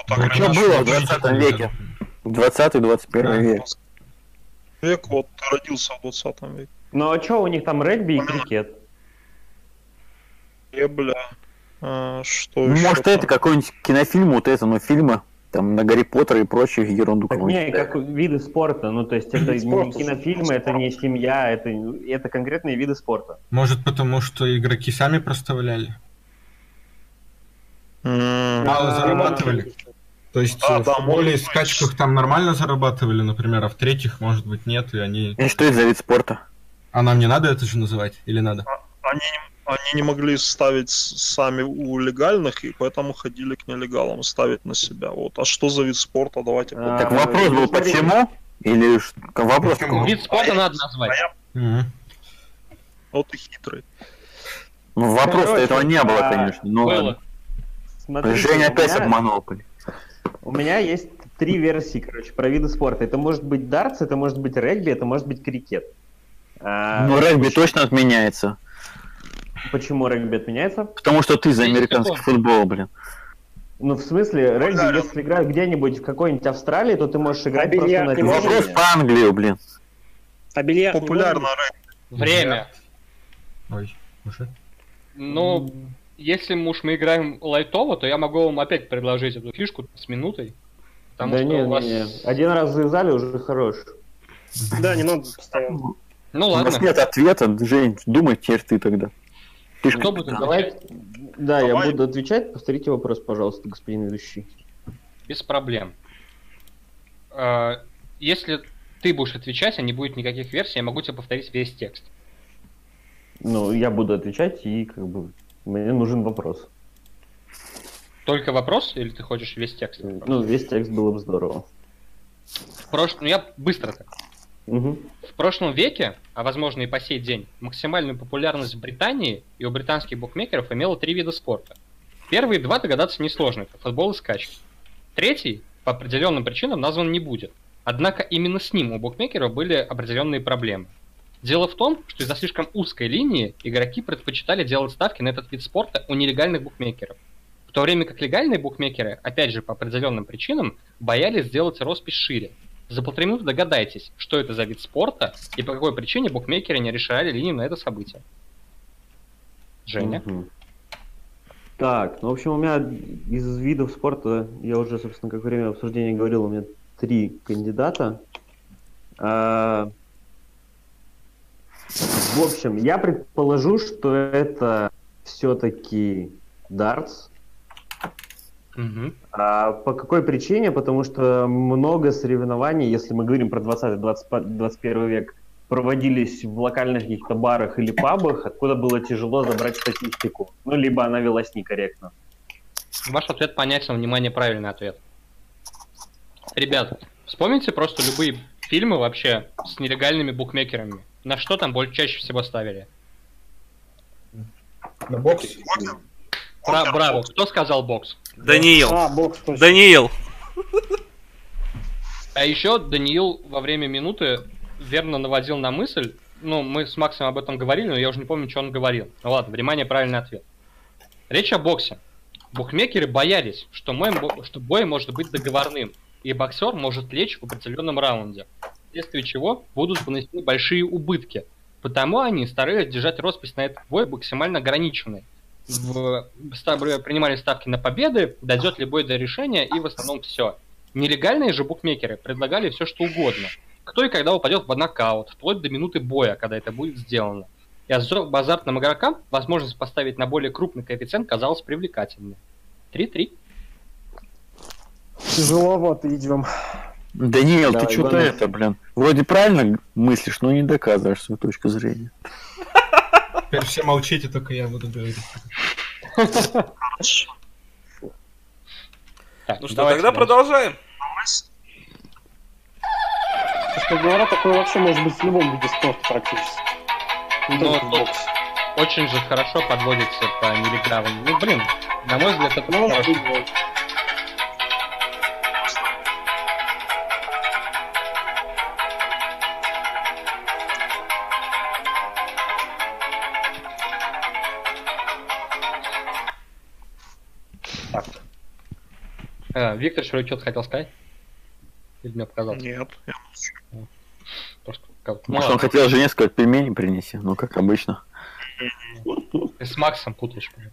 А что было в 20 веке? В 20-21 век. Век, вот родился в 20 веке. Ну а что у них там регби и крикет? Гребля. А, что Ну, еще может, это какой-нибудь кинофильм, вот это, ну, фильмы, там, на Гарри Поттера и прочую ерунду Так не, как виды спорта. Ну, то есть это не кинофильмы, это не семья, это, это конкретные виды спорта. Может, потому что игроки сами проставляли? Мало А, зарабатывали? То есть Да, э, в да, быть. скачках там нормально зарабатывали, например, а в третьих, может быть, нет, и они... И что это за вид спорта? А нам не надо это же называть? Или надо? Они, не- они не могли ставить сами у легальных, и поэтому ходили к нелегалам ставить на себя. Вот. А что за вид спорта? Давайте А, Так вопрос был, почему? Или вопрос Почему? какой? Вид спорта надо назвать. Мгм. Вот и хитрый. Ну, вопроса Короче, этого не было, а, конечно. Ну, Было. смотрите, Женя опять меня- обманул. У меня есть три версии, короче, про виды спорта. Это может быть дартс, это может быть регби, это может быть крикет. А, Ну, регби точно отменяется. Почему регби отменяется? Потому что ты за американский футбол, блин. Ну, в смысле, регби, да. если играют где-нибудь в какой-нибудь Австралии, то ты можешь играть А просто бильярд на Вопрос по Англию, блин. А бильярд Популярно рэп. Время. Ой, уже. Ну, если мы уж мы играем лайтово, то я могу вам опять предложить эту фишку с минутой. Потому Да что не, у вас... не. Один раз завязали, уже хорош. Да, не надо постоянно. Ну У нас ладно. нет ответа, Жень, думай теперь ты тогда. Ты ж- Кто будет Давай, да, я Давай. буду отвечать. Повторите вопрос, пожалуйста, господин ведущий. Без проблем. Э, Если ты будешь отвечать, а не будет никаких версий, я могу тебе повторить весь текст. Ну, я буду отвечать, и как бы мне нужен вопрос. Только вопрос, или ты хочешь весь текст? Ну, весь текст было бы здорово. В прошлом... Ну, я быстро так. В прошлом веке, а возможно и по сей день, максимальную популярность в Британии и у британских букмекеров имело три вида спорта. Первые два догадаться несложно, это футбол и скачки. Третий, по определенным причинам, назван не будет. Однако именно с ним у букмекеров были определенные проблемы. Дело в том, что из-за слишком узкой линии игроки предпочитали делать ставки на этот вид спорта у нелегальных букмекеров. В то время как легальные букмекеры, опять же по определенным причинам, боялись сделать роспись шире. За полторы минуты догадайтесь, что это за вид спорта и по какой причине букмекеры не решали линию на это событие. Женя? Мгм. Так, ну, в общем, у меня из видов спорта, я уже, собственно, как время обсуждения говорил, у меня три кандидата. А, В общем, я предположу, что это все-таки дартс. А по какой причине? Потому что много соревнований, если мы говорим про 20-21 век, проводились в локальных каких-то барах или пабах, откуда было тяжело забрать статистику. Ну, либо она велась некорректно. Ваш ответ понятен, внимание, правильный ответ. Ребят, вспомните просто любые фильмы вообще с нелегальными букмекерами. На что там больше чаще всего ставили? На бокс? Бра- браво, кто сказал бокс? Даниил. А, бокс точно. Даниил. А еще Даниил во время минуты верно наводил на мысль, ну, мы с Максом об этом говорили, но я уже не помню, что он говорил. Ну ладно, внимание, правильный ответ. Речь о боксе. Букмекеры боялись, что, мой, что бой может быть договорным, и боксер может лечь в определенном раунде, вследствие чего будут понесены большие убытки. Потому они старались держать роспись на этот бой максимально ограниченной, в- принимали ставки на победы, дойдет ли бой до решения, и в основном все. Нелегальные же букмекеры предлагали все, что угодно. Кто и когда упадет в нокаут, вплоть до минуты боя, когда это будет сделано. И азартным игрокам возможность поставить на более крупный коэффициент казалась привлекательной. 3-3. Тяжеловато идем. Даниил, ты Давай, что-то Иванов. это, блин, вроде правильно мыслишь, но не доказываешь свою точку зрения. Теперь все молчите, только я буду говорить. Так, Ну что, давайте тогда дальше. продолжаем. Честно говоря, такое вообще может быть в любом виде спорта практически. Не Ну, только в тут очень же хорошо подводится по миллиграммам. Ну, блин, на мой взгляд, это Ну, хорошо. вот. Э, Виктор что что-то хотел сказать? Или мне показалось? Нет, я Просто как- Может, он хотел жене сказать, пельмени принеси, ну, как обычно. ты с Максом путаешь. по-моему.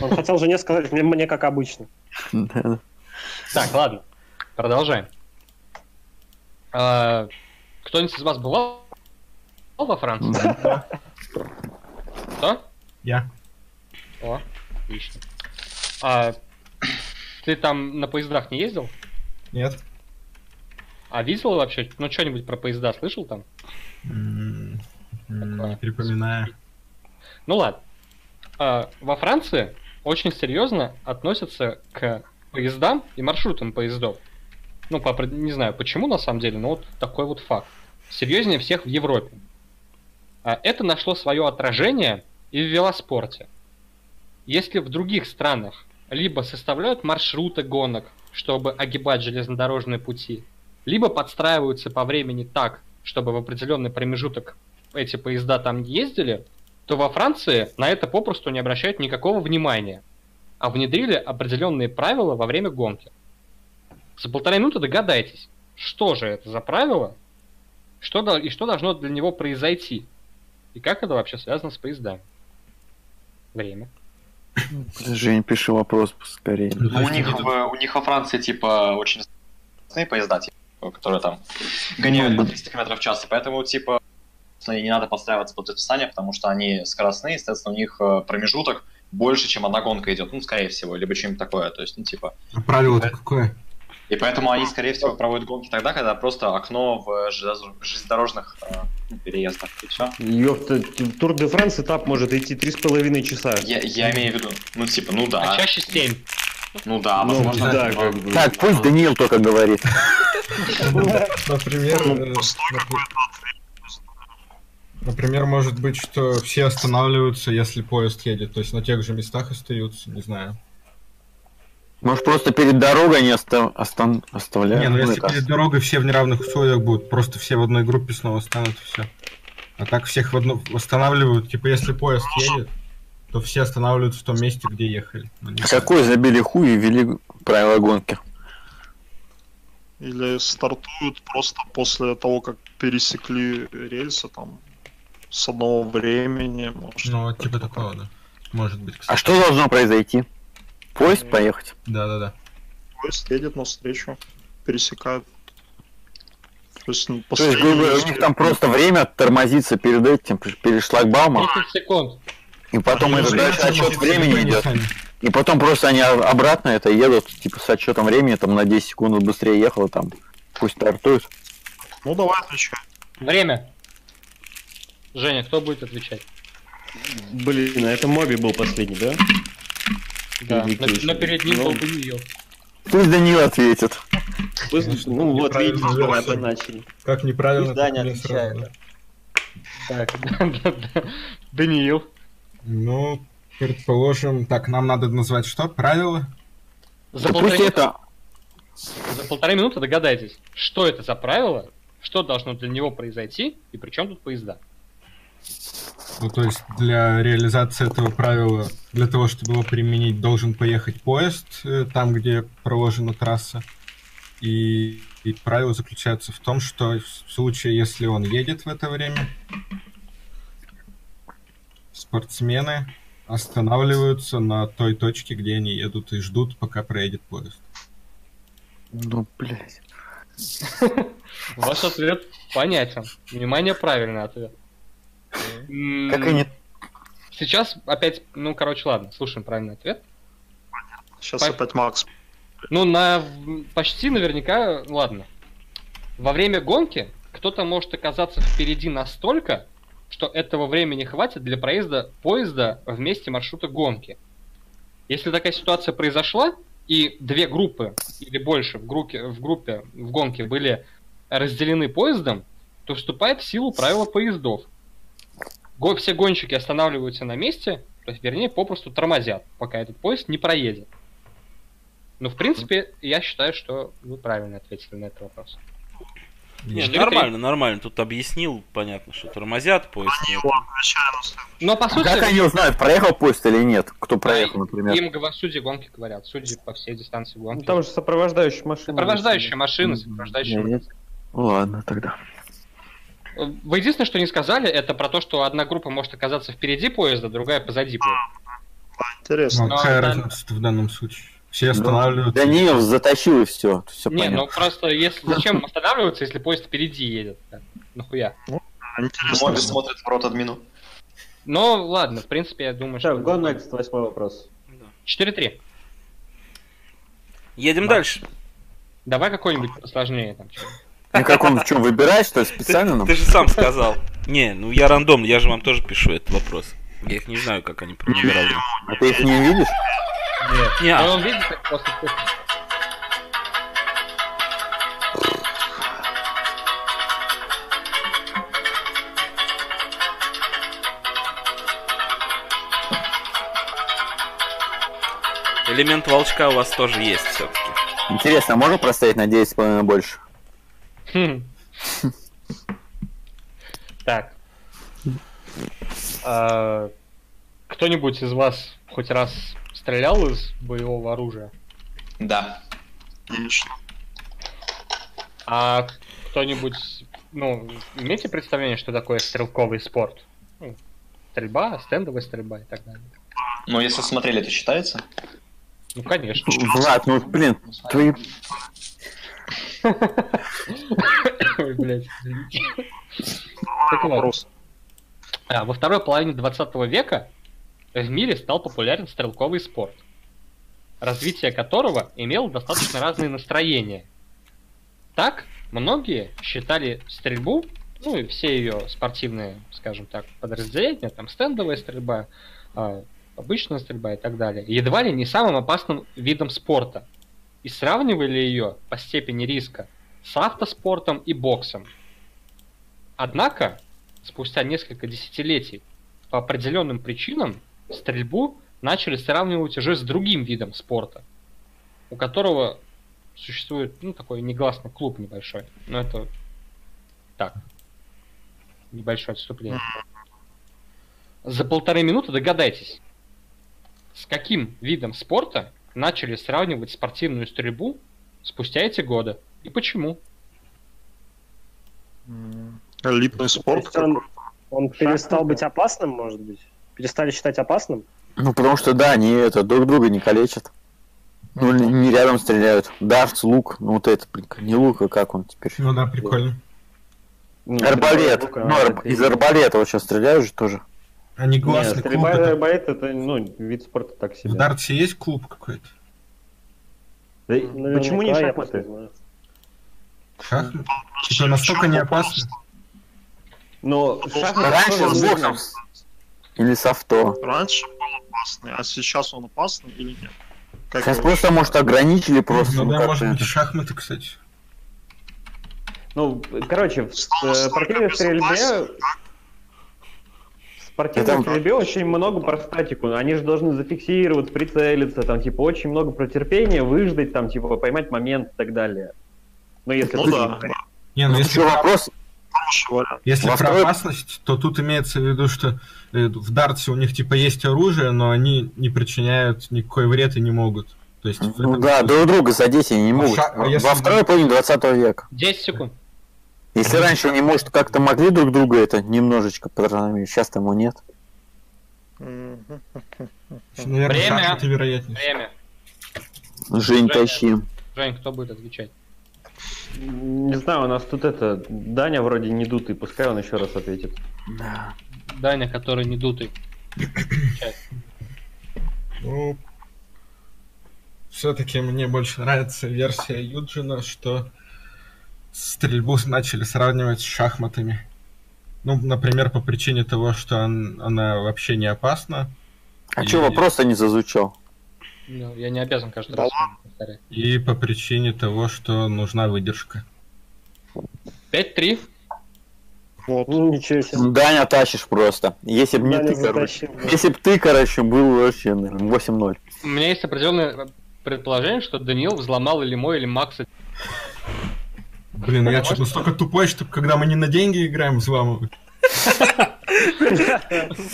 Он хотел жене сказать, мне, мне как обычно. Так, ладно, продолжаем. А, Кто-нибудь из вас бывал во Франции? Кто? Я. О, отлично. А, ты там на поездах не ездил? Нет. А видел вообще? Ну, что-нибудь про поезда слышал там? М, м, Не припоминаю. Ну ладно. А, во Франции очень серьезно относятся к поездам и маршрутам поездов. Ну, по, не знаю почему на самом деле, но вот такой вот факт. Серьезнее всех в Европе. А это нашло свое отражение и в велоспорте. Если в других странах либо составляют маршруты гонок, чтобы огибать железнодорожные пути, либо подстраиваются по времени так, чтобы в определенный промежуток эти поезда там ездили, то во Франции на это попросту не обращают никакого внимания, а внедрили определенные правила во время гонки. За полторы минуты догадайтесь, что же это за правило, что, и что должно для него произойти, и как это вообще связано с поездами. Время. Жень, пиши вопрос скорее. Ну, у них, в, у них во Франции, типа, очень скоростные поезда, типа, которые там гоняют на 300 км в час, и поэтому, типа, не надо подстраиваться под расписание, потому что они скоростные, соответственно, у них э, промежуток больше, чем одна гонка идет, ну, скорее всего, либо что-нибудь такое, то есть, ну, типа... А правило-то какое? И поэтому они, скорее всего, проводят гонки тогда, когда просто окно в желез- железнодорожных э, ну, переездах, и все. Ёпта, Тур де Франс этап может идти три с половиной часа. Я, я имею в виду, ну, типа, ну А да, чаще 7. ну да, Ну, возможно, да, как бы. Так, пусть Даниил только говорит. Например, Ну, э, например, может быть, что все останавливаются, если поезд едет, то есть на тех же местах остаются, не знаю. Может, просто перед дорогой они оста- остан- оставляют? Не, ну если это- перед дорогой все в неравных условиях будут, просто все в одной группе снова станут и все. А так всех в одну останавливают, типа если поезд едет, то все останавливаются в том месте, где ехали. Ну, не А. Какой забили хуй и ввели правила гонки? Или стартуют просто после того, как пересекли рельсы, там, с одного времени, может. Ну, типа такого, да. Может быть, А кстати. что должно произойти? Поезд поехать? Да-да-да. Поезд едет навстречу, пересекает. То есть, ну, То есть, говоря, у них там просто время тормозится перед этим, перед шлагбаумом, 30 секунд. и потом Ну, это дальше отчет времени идет. И потом просто они обратно это едут, типа с отчетом времени, там на 10 секунд быстрее ехал, там пусть стартуют. Ну, давай отвечай. Время. Женя, кто будет отвечать? Блин, а это Моби был последний, да? Да, но, но перед ним Ну. был Даниил. Пусть Даниил ответит. Послушай, ну вот видите, версия. давай начали. Как неправильно, Пусть Даня отвечает. сразу, да. Так. Даниил. Ну, предположим, так, нам надо назвать что? Правила? За Да полторы, пусть это... за полторы минуты догадайтесь, что это за правило, что должно для него произойти и при чем тут поезда. Ну, то есть для реализации этого правила, для того, чтобы его применить, должен поехать поезд э, там, где проложена трасса. И, и правило заключается в том, что в случае, если он едет в это время, спортсмены останавливаются на той точке, где они едут, и ждут, пока проедет поезд. Ну, блядь. Ваш ответ понятен. Внимание, правильный ответ. Как они... Сейчас опять, ну, короче, ладно, слушаем правильный ответ. Сейчас Пой- опять Макс. Ну, на почти наверняка, ладно. Во время гонки кто-то может оказаться впереди настолько, что этого времени хватит для проезда поезда в месте маршрута гонки. Если такая ситуация произошла, и две группы или больше в группе, в группе в гонке были разделены поездом, то вступает в силу правила поездов. Все гонщики останавливаются на месте, то есть, вернее, попросту тормозят, пока этот поезд не проедет. Ну, в принципе, я считаю, что вы правильно ответили на этот вопрос. Не, Четыре-три. нормально, нормально. Тут объяснил, понятно, что тормозят, поезд нет. Его отвечаю на следующий. Но по сути, Как они узнают, проехал поезд или нет? Кто проехал, например? им судьи гонки говорят, судьи по всей дистанции Ну, гонки. Там же сопровождающая машина. Сопровождающая машина, сопровождающая Нет. Ну, Ладно, тогда. Вы единственное, что не сказали, это про то, что одна группа может оказаться впереди поезда, другая позади поезда. Да, интересно. Ну, Но какая да. разница в данном случае? Все останавливаются. Даниил затащил и все. Все Не, понятно. ну просто если зачем останавливаться, если поезд впереди едет? Да, Нахуя? Интересно. Мобис смотрит в рот админу. Ну, ладно, в принципе, я думаю, Так, что... go next, восьмой вопрос. 4-3. Едем дальше. Давай какой-нибудь посложнее там. Ну как он в чем выбирает, что специально нам? ты же сам сказал. Не, ну я рандомно, я же вам тоже пишу этот вопрос. Я их не знаю, как они пронумерованы. А ты их не видишь? Не, Ну, а, он видит, как вкуса. элемент волчка у вас тоже есть все-таки. Интересно, а можно простоять на 10,5 больше? Хм. Так. А, Кто-нибудь из вас хоть раз стрелял из боевого оружия? Да. Конечно. А кто-нибудь, ну, имеете представление, что такое стрелковый спорт? Ну, стрельба, стендовая стрельба и так далее. Но если смотрели, это считается? Ну, конечно. Влад, ну блин, твои... Ой, блядь, извините. Так вот. Вопрос. А, во второй половине 20 века в мире стал популярен стрелковый спорт, развитие которого имело достаточно разные настроения. Так, многие считали стрельбу, ну и все ее спортивные, скажем так, подразделения, там стендовая стрельба, а, обычная стрельба и так далее, едва ли не самым опасным видом спорта. И сравнивали ее по степени риска с автоспортом и боксом. Однако, спустя несколько десятилетий, по определенным причинам стрельбу начали сравнивать уже с другим видом спорта, у которого существует ну, такой негласный клуб небольшой. Но это так, небольшое отступление. За полторы минуты догадайтесь, с каким видом спорта начали сравнивать спортивную стрельбу спустя эти годы и почему? Элитный спорт он-. Он перестал быть опасным, может быть? Перестали считать опасным? Ну потому что да, они это друг друга не калечат. Ну, не- не рядом стреляют. Дартс, лук, ну вот это, блин, не лук, а как он теперь? Ну да, прикольно. Ну, Арбалет. Ну, лука, арб- из арбалета вот сейчас стреляют же тоже. А не гласный клуб. стрельба из это- арбалета это, ну, вид спорта так себе. В Дартсе есть клуб какой-то? Да Наверняка, Почему не шахматы? Шахматы? Типа настолько не опасно? Но шахматы Раньше с боксом. Или с авто. Раньше был опасный, а сейчас он опасный или нет? Как Сейчас просто, может, ограничили просто. Ну ну, да, может быть, шахматы, кстати. Ну, короче, в э, спортивной стрельбе... безопаснее, Это- стрельбе очень много про статику. Они же должны зафиксировать, прицелиться, там, типа, очень много про терпение, выждать, там, типа, поймать момент и так далее. Ну, если Ну да, Не, ну Ну, если, вопрос. если Во про второй- опасность, то тут имеется в виду, что э, в Дартсе у них типа есть оружие, но они не причиняют никакой вред и не могут. То есть, Ну да, смысле- друг друга задеть они не А могут. ша- а Во второй половине 20 века. 10 секунд. Если раньше они, может, как-то могли друг друга это немножечко программировать, сейчас тому нет. Наверное, Время. шахматы вероятнее. Время. Жень, Женя. тащи. Жень, кто будет отвечать? Не знаю, у нас тут это... Даня вроде не дутый, пускай он еще раз ответит. Да. Даня, который не дутый. Ну, все-таки мне больше нравится версия Юджина, что стрельбу начали сравнивать с шахматами. Ну, например, по причине того, что он- она вообще не опасна, А И- чё, вопрос-то не зазвучал? Ну, я не обязан каждый Да раз повторять. и по причине того, что нужна выдержка. 5-3. Вот. Ну, ничего себе. Даня тащишь просто. Если бы не ты, короче. Если бы ты, короче, был вообще, наверное, 8-0. У меня есть определенное предположение, что Даниил взломал или мой, или Макса. Блин, я что-то настолько тупой, что когда мы не на деньги играем, взламывают.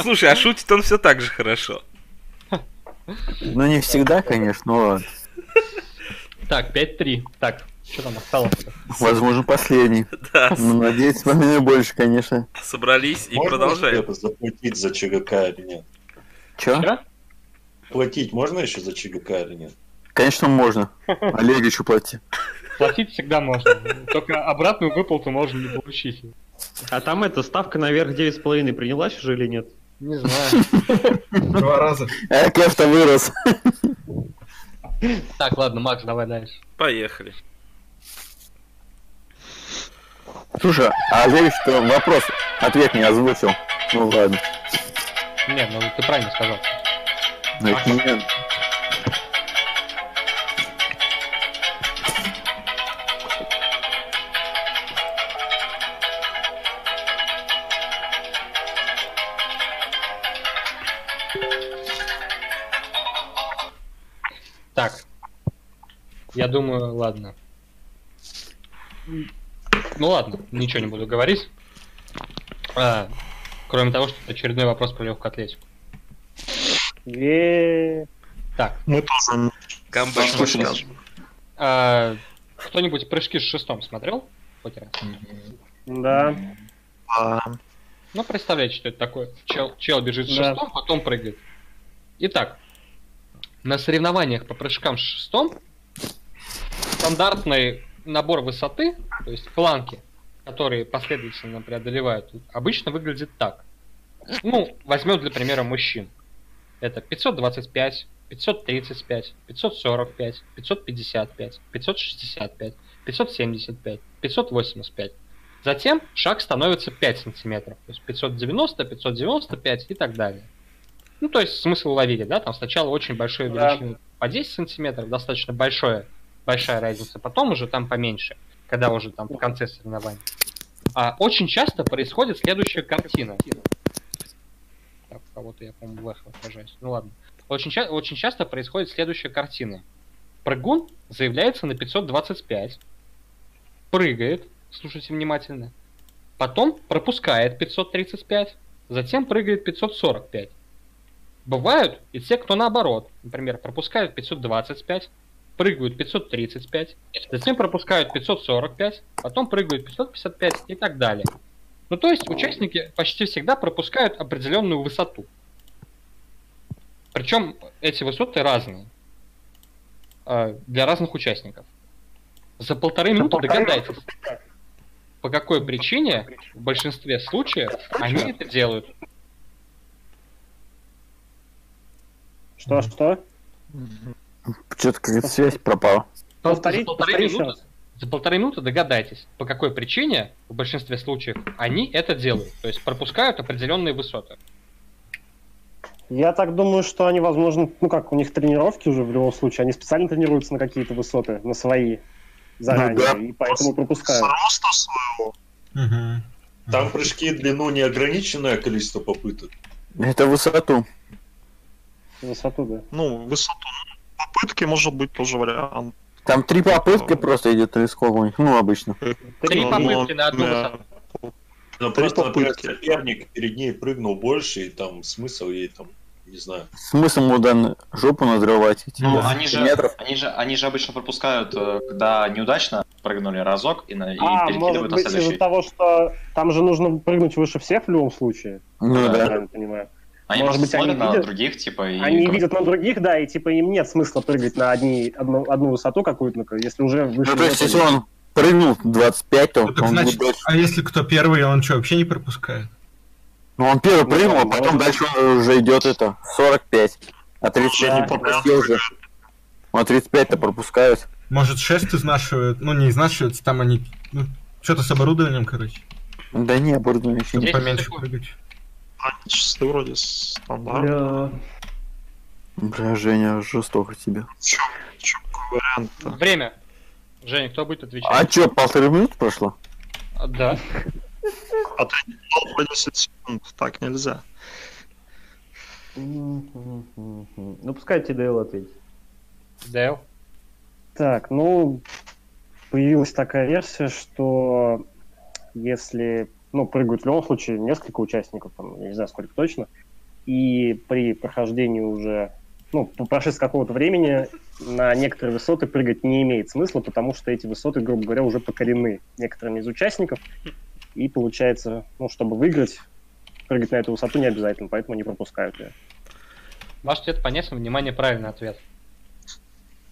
Слушай, а шутит он все так же хорошо. Ну, не всегда, конечно, но. Так, 5-3. Так, что там осталось? возможно, последний. Да, Ну, надеюсь, по мне больше, конечно. собрались и Можно продолжаем. это заплатить за ЧГК или нет? Чё? Платить можно еще за ЧГК или нет? Конечно, можно. Олегичу плати. Платить всегда можно. Только обратную выплату можно не получить. А там эта ставка наверх 9,5 принялась уже или нет? Не знаю. Два раза. А Кэф-то вырос. Так, ладно, Макс, давай дальше. Поехали. Слушай, а Олегович, что вопрос, ответ не озвучил. Ну ладно. Нет, ну ты правильно сказал. Ну, это Я думаю, ладно. Ну ладно, ничего не буду говорить. А, кроме того, что это очередной вопрос про легкую атлетику. Так, Мы тоже Камбэк пошел. а, кто-нибудь прыжки с шестом смотрел? Хоть раз? Да. А, Ну, представляете, что это такое. Чел, чел бежит с Да. шестом, потом прыгает. Итак, на соревнованиях по прыжкам с шестом стандартный набор высоты, то есть планки, которые последовательно преодолевают, обычно выглядит так. Ну, возьмем для примера мужчин. Это 525, 535, 545, 555, 565, 575, 585. Затем шаг становится 5 сантиметров, то есть 590, 595 и так далее. Ну, то есть смысл уловили, да? Там сначала очень большое Да. величину по 10 сантиметров, достаточно большое, большая разница, потом уже там поменьше, когда уже там в конце соревнований. А очень часто происходит следующая картина. Так, кого-то я, по-моему, в эхо отражаюсь. Ну ладно. Очень, ча- очень часто происходит следующая картина. Прыгун заявляется на 525, прыгает, слушайте внимательно, потом пропускает 535, затем прыгает 545. Бывают и те, кто наоборот, например, пропускают 525, прыгают 535, затем пропускают 545, потом прыгают 555 и так далее. Ну, то есть участники почти всегда пропускают определенную высоту. Причем эти высоты разные э, для разных участников. За полторы минуты догадайтесь, по какой причине в большинстве случаев они это делают. Что, что? Что-то связь пропала. Повтори, за, полторы минуты, раз. за полторы минуты догадайтесь, по какой причине в большинстве случаев они это делают. То есть пропускают определенные высоты. Я так думаю, что они, возможно, ну как, у них тренировки уже в любом случае, они специально тренируются на какие-то высоты, на свои заранее, Ну да. и поэтому с пропускают. роста своего. Мгм. Там прыжки длину неограниченное количество попыток. Это высоту. Высоту, да. Ну, высоту. Ну, Попытки может быть тоже вариант. Там три попытки просто идет рисков у них, ну, обычно. Три Ну, попытки на одну да. высоту. Три просто, попытки. соперник перед ней прыгнул больше, и там смысл ей там, не знаю. Смысл ему дан жопу надрывать. эти Ну, 10 они же, метров. они, же, они же обычно пропускают, э, когда неудачно прыгнули разок и, на, и А, может перекидывают на быть, из-за следующий. того, что там же нужно прыгнуть выше всех в любом случае, Ну я да. правильно понимаю. Они Может быть, они на видят- других, типа, и... Они видят на других, да, и типа им нет смысла прыгать на одни, одну, одну высоту какую-то, если уже выше. Ну, то есть, если он прыгнул 25, то Ну, так он значит, будет а если кто первый, он что, вообще не пропускает? Ну, он первый Ну, прыгнул, а да, потом может. дальше он уже идет это 45. А 35 не Да. пропустил уже. А 35-то пропускают. Может, шест изнашивают? Ну, не изнашиваются, там они... Ну, что-то с оборудованием, короче. Да не, оборудование еще не. Поменьше прыгать. А, вроде стандарт. Бля. Бля, Женя, жестоко тебе. Чё, чё, какой вариант-то? Время. Женя, кто будет отвечать? А чё, полторы минуты прошло? А, Да. А ты не дал по 10 секунд, так нельзя. Ну, пускай Тидейл ответит. Дейл. Так, ну, появилась такая версия, что если, ну, прыгают в любом случае несколько участников, там, не знаю, сколько точно, и при прохождении уже, ну, по прошествии какого-то времени на некоторые высоты прыгать не имеет смысла, потому что эти высоты, грубо говоря, уже покорены некоторыми из участников, и получается, ну, чтобы выиграть, прыгать на эту высоту не обязательно, поэтому не пропускают ее. Ваш ответ понятен, внимание, правильный ответ.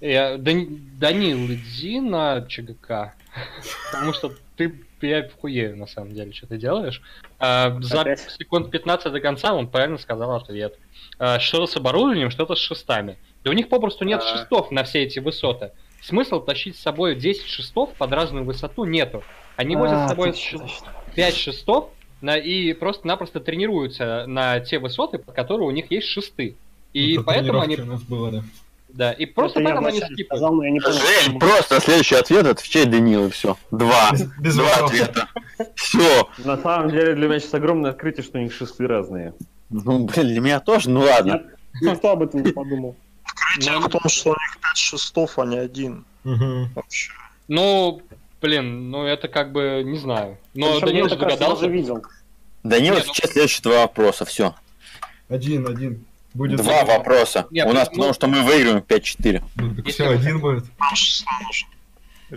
Я, Дани- Данил, иди на ЧГК. Потому что ты, я хуею, на самом деле, что ты делаешь. А, за Опять? секунд 15 до конца он правильно сказал ответ. А, что-то с оборудованием, что-то с шестами. Да у них попросту нет А. шестов на все эти высоты. Смысл тащить с собой 10 шестов под разную высоту нету. Они возят с А, собой точно, точно. 5 шестов на, и просто-напросто тренируются на те высоты, под которые у них есть шесты. И Это поэтому они... у нас было, да. Да, и просто Это я поэтому они скипают. сказал, но я не понял. Жень, просто следующий ответ отвечай Данил и все. Два. Без, без Два вопросов. ответа. Все. На самом деле для меня сейчас огромное открытие, что у них шесты разные. Ну, блин, для меня тоже, ну ладно. Никто об этом не подумал. Открытие в том, что у них 5 шестов, а не один. Мгм. Вообще. Ну, блин, ну это как бы, не знаю. Но Причем Данил я же догадался. уже видел. Данил, Не, ну- сейчас следующие два вопроса, все. Один, один. Будет Два вопроса. Нет, У нас, ну- потому что мы выиграем 5-4. Ну, так все, один будет.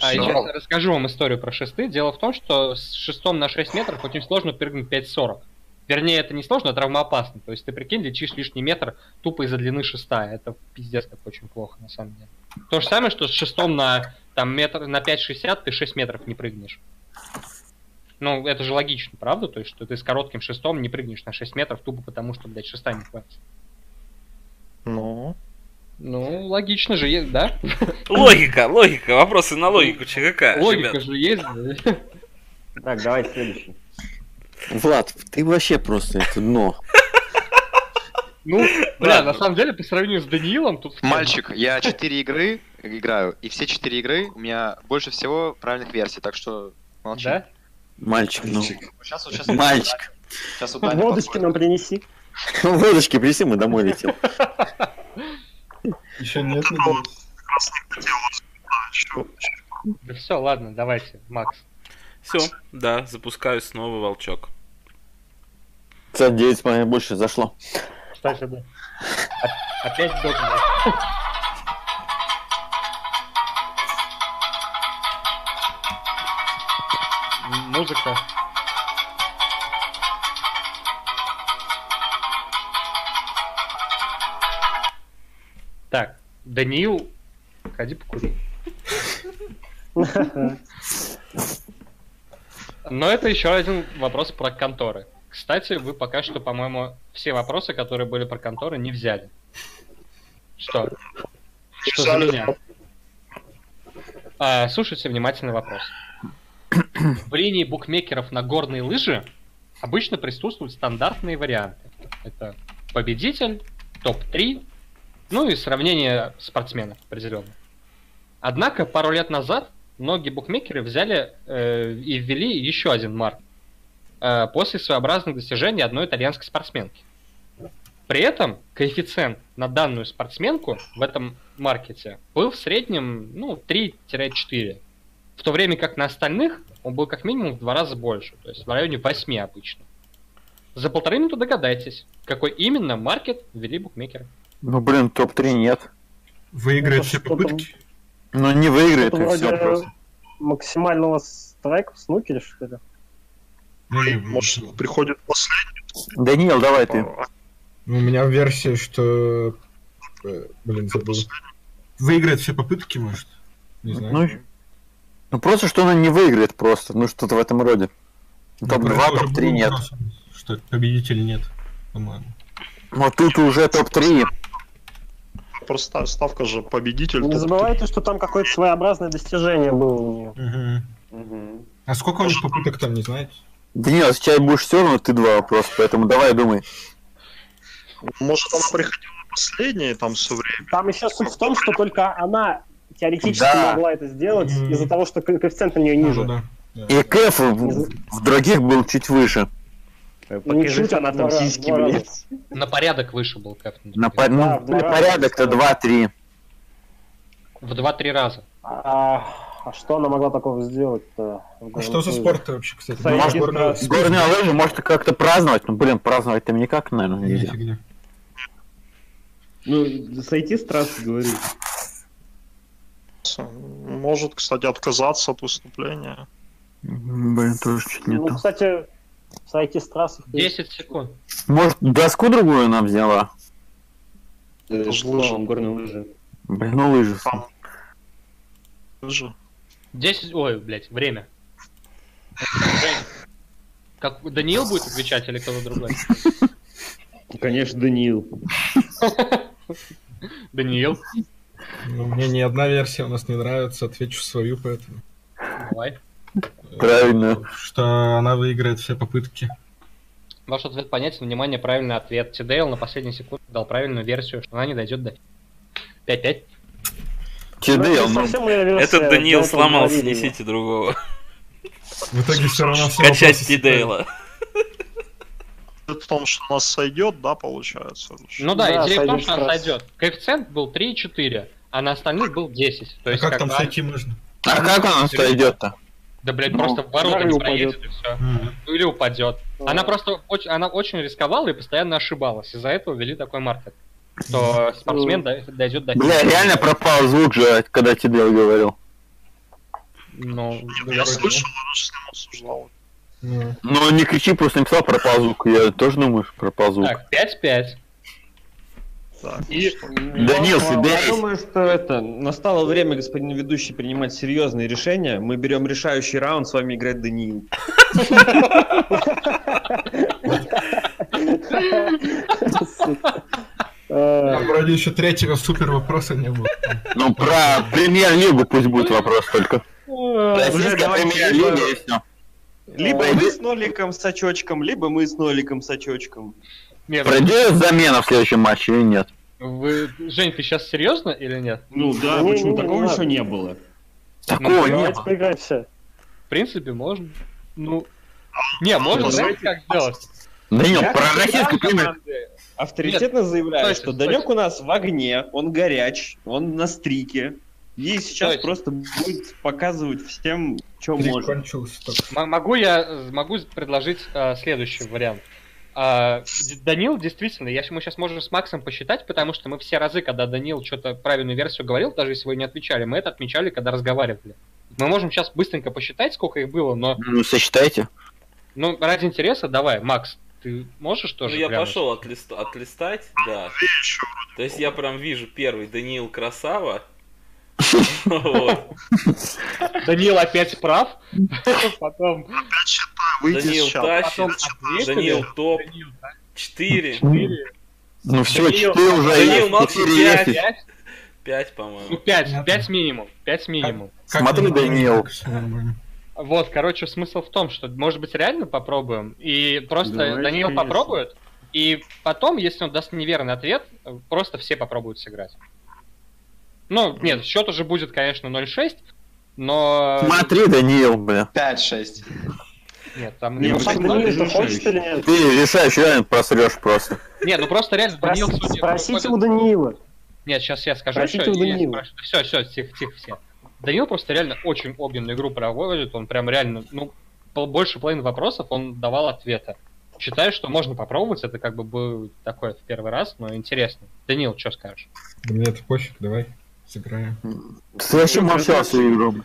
А, я сейчас расскажу вам историю про шесты. Дело в том, что с шестом на 6 метров очень сложно прыгнуть 5.40. Вернее, это не сложно, а травмоопасно. То есть ты, прикинь, летишь лишний метр тупо из-за длины шеста. Это пиздец как очень плохо, на самом деле. То же самое, что с шестом на, там, метр, на 5.60 ты 6 метров не прыгнешь. Ну, это же логично, правда? То есть, что ты с коротким шестом не прыгнешь на 6 метров тупо потому, что, блядь, шеста не хватит. Ну, Ну, логично же, е- да? Логика, логика, вопросы на логику ЧГК. Логика ребят. же есть. да? Так, давай следующий. Влад, ты вообще просто это дно. Ну, бля, на самом деле, по сравнению с Даниилом, тут... Мальчик, я 4 игры играю, и все 4 игры у меня больше всего правильных версий, так что молчи. Да? Мальчик, ну. Сейчас, вот сейчас, Мальчик. Сейчас Водочки нам принеси. Водочки принеси, мы домой летим. Еще нет, не. Да, все, ладно, давайте, Макс. Все, да, запускаю снова волчок. 59 с моей больше зашло. Кстати, да. Опять. М, Музыка. Даниил, ходи покури. Но это еще один вопрос про конторы. Кстати, вы пока что, по-моему, все вопросы, которые были про конторы, не взяли. Что? Что за меня? А, слушайте внимательный вопрос. В линии букмекеров на горные лыжи обычно присутствуют стандартные варианты. Это победитель, топ-3, ну и сравнение спортсменов определенно. Однако пару лет назад многие букмекеры взяли э, и ввели еще один марк э, после своеобразных достижений одной итальянской спортсменки. При этом коэффициент на данную спортсменку в этом маркете был в среднем ну, 3-4. В то время как на остальных он был как минимум в два раза больше, то есть в районе 8 обычно. За полторы минуты догадайтесь, какой именно маркет ввели букмекеры. Ну, блин, топ-3 нет. Выиграет Это все попытки. Ну, не выиграет, и все просто. максимального страйка в снукере, что ли? Ну, не, Может, приходит последний. Даниил, давай ты. а, Ну, У меня версия, что... э, Блин, забыл. Выиграет все попытки, может? Не знаю. Ну, ну просто, что она не выиграет просто. Ну, что-то в этом роде. Ну, Топ-2, про это уже топ-3 был нет. Что победителей нет, по-моему. Вот тут уже топ-3. Просто ставка же победитель. Не забывайте, что там какое-то своеобразное достижение было у нее. А сколько у них попыток там, не знаете? Да нет, сейчас будешь все равно ты два вопроса, поэтому давай думай. Может, она приходила последней там все время. Там еще суть в том, что только она теоретически Да. могла это сделать Мгм. из-за того, что ко- коэффициент на нее Ну, ниже. да. И кэф в, в других был чуть выше. Покажи Ничуть, она а там два раза, сиськи, блядь. На порядок выше был Кэптон. На, по- Да, ну, для раза, порядок-то кстати. 2-3. В 2-3 раза. А, а что она могла такого сделать-то? А что за спорт вообще, кстати? Может, горная- да. Горные лыжи может как-то праздновать, ну блин, праздновать там никак, наверное, Не, нельзя. фигня. Ну, сойти с трассы, говорю. Может, кстати, отказаться от выступления. Блин, тоже чуть не Ну, то. кстати, сойти с трассы. 10 секунд. Может, доску другую нам взяла? Это ж же лыжи. горные лыжи. Блин, ну лыжи. Же. 10... Ой, блядь, время. Время. Как Даниил будет отвечать или кто-то другой? Конечно, Даниил. Даниил, Ну, мне ни одна версия у нас не нравится, отвечу свою, поэтому. давай. Правильно. Что она выиграет все попытки. Ваш ответ понятен. Внимание, правильный ответ. Тидейл на последней секунде дал правильную версию, что она не дойдет до 5-5. Чедейл, ну, Этот Даниил сломался, несите другого. В итоге все равно все Качать Тидейла. В том, что у нас сойдет, да, получается? Ну да, Да, идея в том, что раз. сойдет. Коэффициент был 3,4, а на остальных был 10. То А есть, как как там сойти можно? а как она сойдет-то? Да, блядь, Ну, просто в ворота не проедет и все. Мгм. Или упадет. Она просто очень, она очень рисковала и постоянно ошибалась. Из-за этого ввели такой маркет. Что спортсмен дой- дойдет до Бля, реально пропал звук же, когда Чедейл говорил. Ну, Я слышал, я же с ним обсуждал. Ну, Ну, не кричи, просто написал пропал звук. Я тоже думаю, что пропал звук. Так, 5-5. Так, И-? Данил, Я соберись. думаю, что это настало время, господин ведущий, принимать серьезные решения. Мы берем решающий раунд, с вами играет Даниил. Э, там вроде еще третьего супер вопроса не было. Ну, про премьер-лигу пусть будет вопрос только. Уже Российская премьер-лига либо- и все. Либо Ой, мы вы- с ноликом с очочком, либо мы с ноликом с очочком. Нет, Пройдет замена в следующем матче или нет? вы... Жень, ты сейчас серьезно или нет? Ну да, Не, почему не, не такого надо. еще не было? Такого не Давайте было. поиграем все. В принципе, можно. Ну, не, можно, Ну, знаете, как сделать? Данил, Я про российскую. Команды. Авторитетно заявляю, стойте, что. Данек у нас в огне, он горяч, он на стрике. И сейчас Стойте. просто будет показывать всем, что может. Могу я э, могу предложить э, следующий вариант. А, Данил, действительно, я, мы сейчас можем с Максом посчитать, потому что мы все разы, когда Данил что-то правильную версию говорил, даже если вы не отвечали, мы это отмечали, когда разговаривали. Мы можем сейчас быстренько посчитать, сколько их было, но Ну, сосчитайте. ну, ради интереса, давай, Макс, ты можешь Ну, тоже я глянуть? пошел отлист- отлистать, да. То есть я прям вижу первый Даниил Красава. Данил опять прав, потом чата. тащит, топ, Данил, да? 4, Ну все, Данил, 4 уже Данил 4 пять. 5, 5, ну по-моему. 5, 5 минимум, 5 минимум. Смотри, нормально. Вот, короче, смысл в том, что, может быть, реально попробуем, и просто Давайте, Даниил конечно. попробует, и потом, если он даст неверный ответ, просто все попробуют сыграть. Ну, нет, счет уже будет, конечно, 0-6, но... Смотри, Даниил, бля. 5-6. Нет, там... Не, ну, ну, или нет? Ты решаешь, реально просрешь просто. Нет, ну просто реально Даниил сегодня спросите у Даниила. Нет, сейчас я скажу Спросите у Даниила. Все, все, тихо, тихо, все. Даниил просто реально очень огненную игру проводит, он прям реально, ну, больше половины вопросов он давал ответы. Считаю, что можно попробовать, это как бы будет такое в первый раз, но интересно. Даниил, что скажешь? Да Мне это пофиг, давай сыграем. Ты вообще молчал свою игру.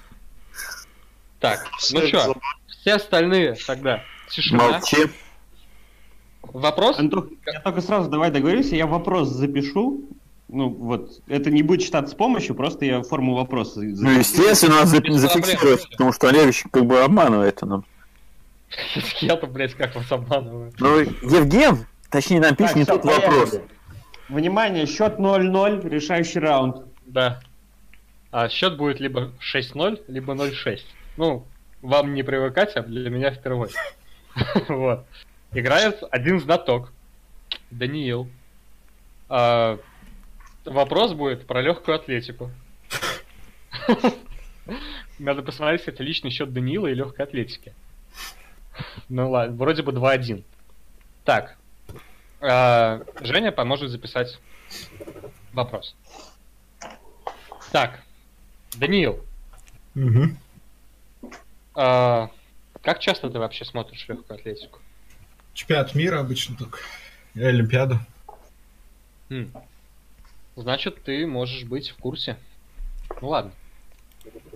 Так, ну что, все остальные тогда. Тишина. Молчи. Вопрос? Антох, я только сразу давай договоримся, я вопрос запишу. Ну вот, это не будет считаться с помощью, просто я форму вопроса Ну, запишу. естественно, надо за- Без зафиксировать, проблем. потому что Олегович как бы обманывает нам. Я-то, блядь, как вас обманываю. Ну, Евген, точнее, нам пишет не тот вопрос. Внимание, счет 0-0, решающий раунд. Да. А счет будет либо 6-0, либо 0-6. Ну, вам не привыкать, а для меня впервые. Вот. Играет один знаток. Даниил. А, Вопрос будет про легкую атлетику. Надо посмотреть, кстати, личный счет Даниила и легкой атлетики. Ну ладно, вроде бы 2-1. Так. А, Женя поможет записать вопрос. Так. Даниил, Мгм. а, как часто ты вообще смотришь легкую атлетику? Чемпионат мира обычно только. И Олимпиаду. Хм. Значит, ты можешь быть в курсе. Ну ладно.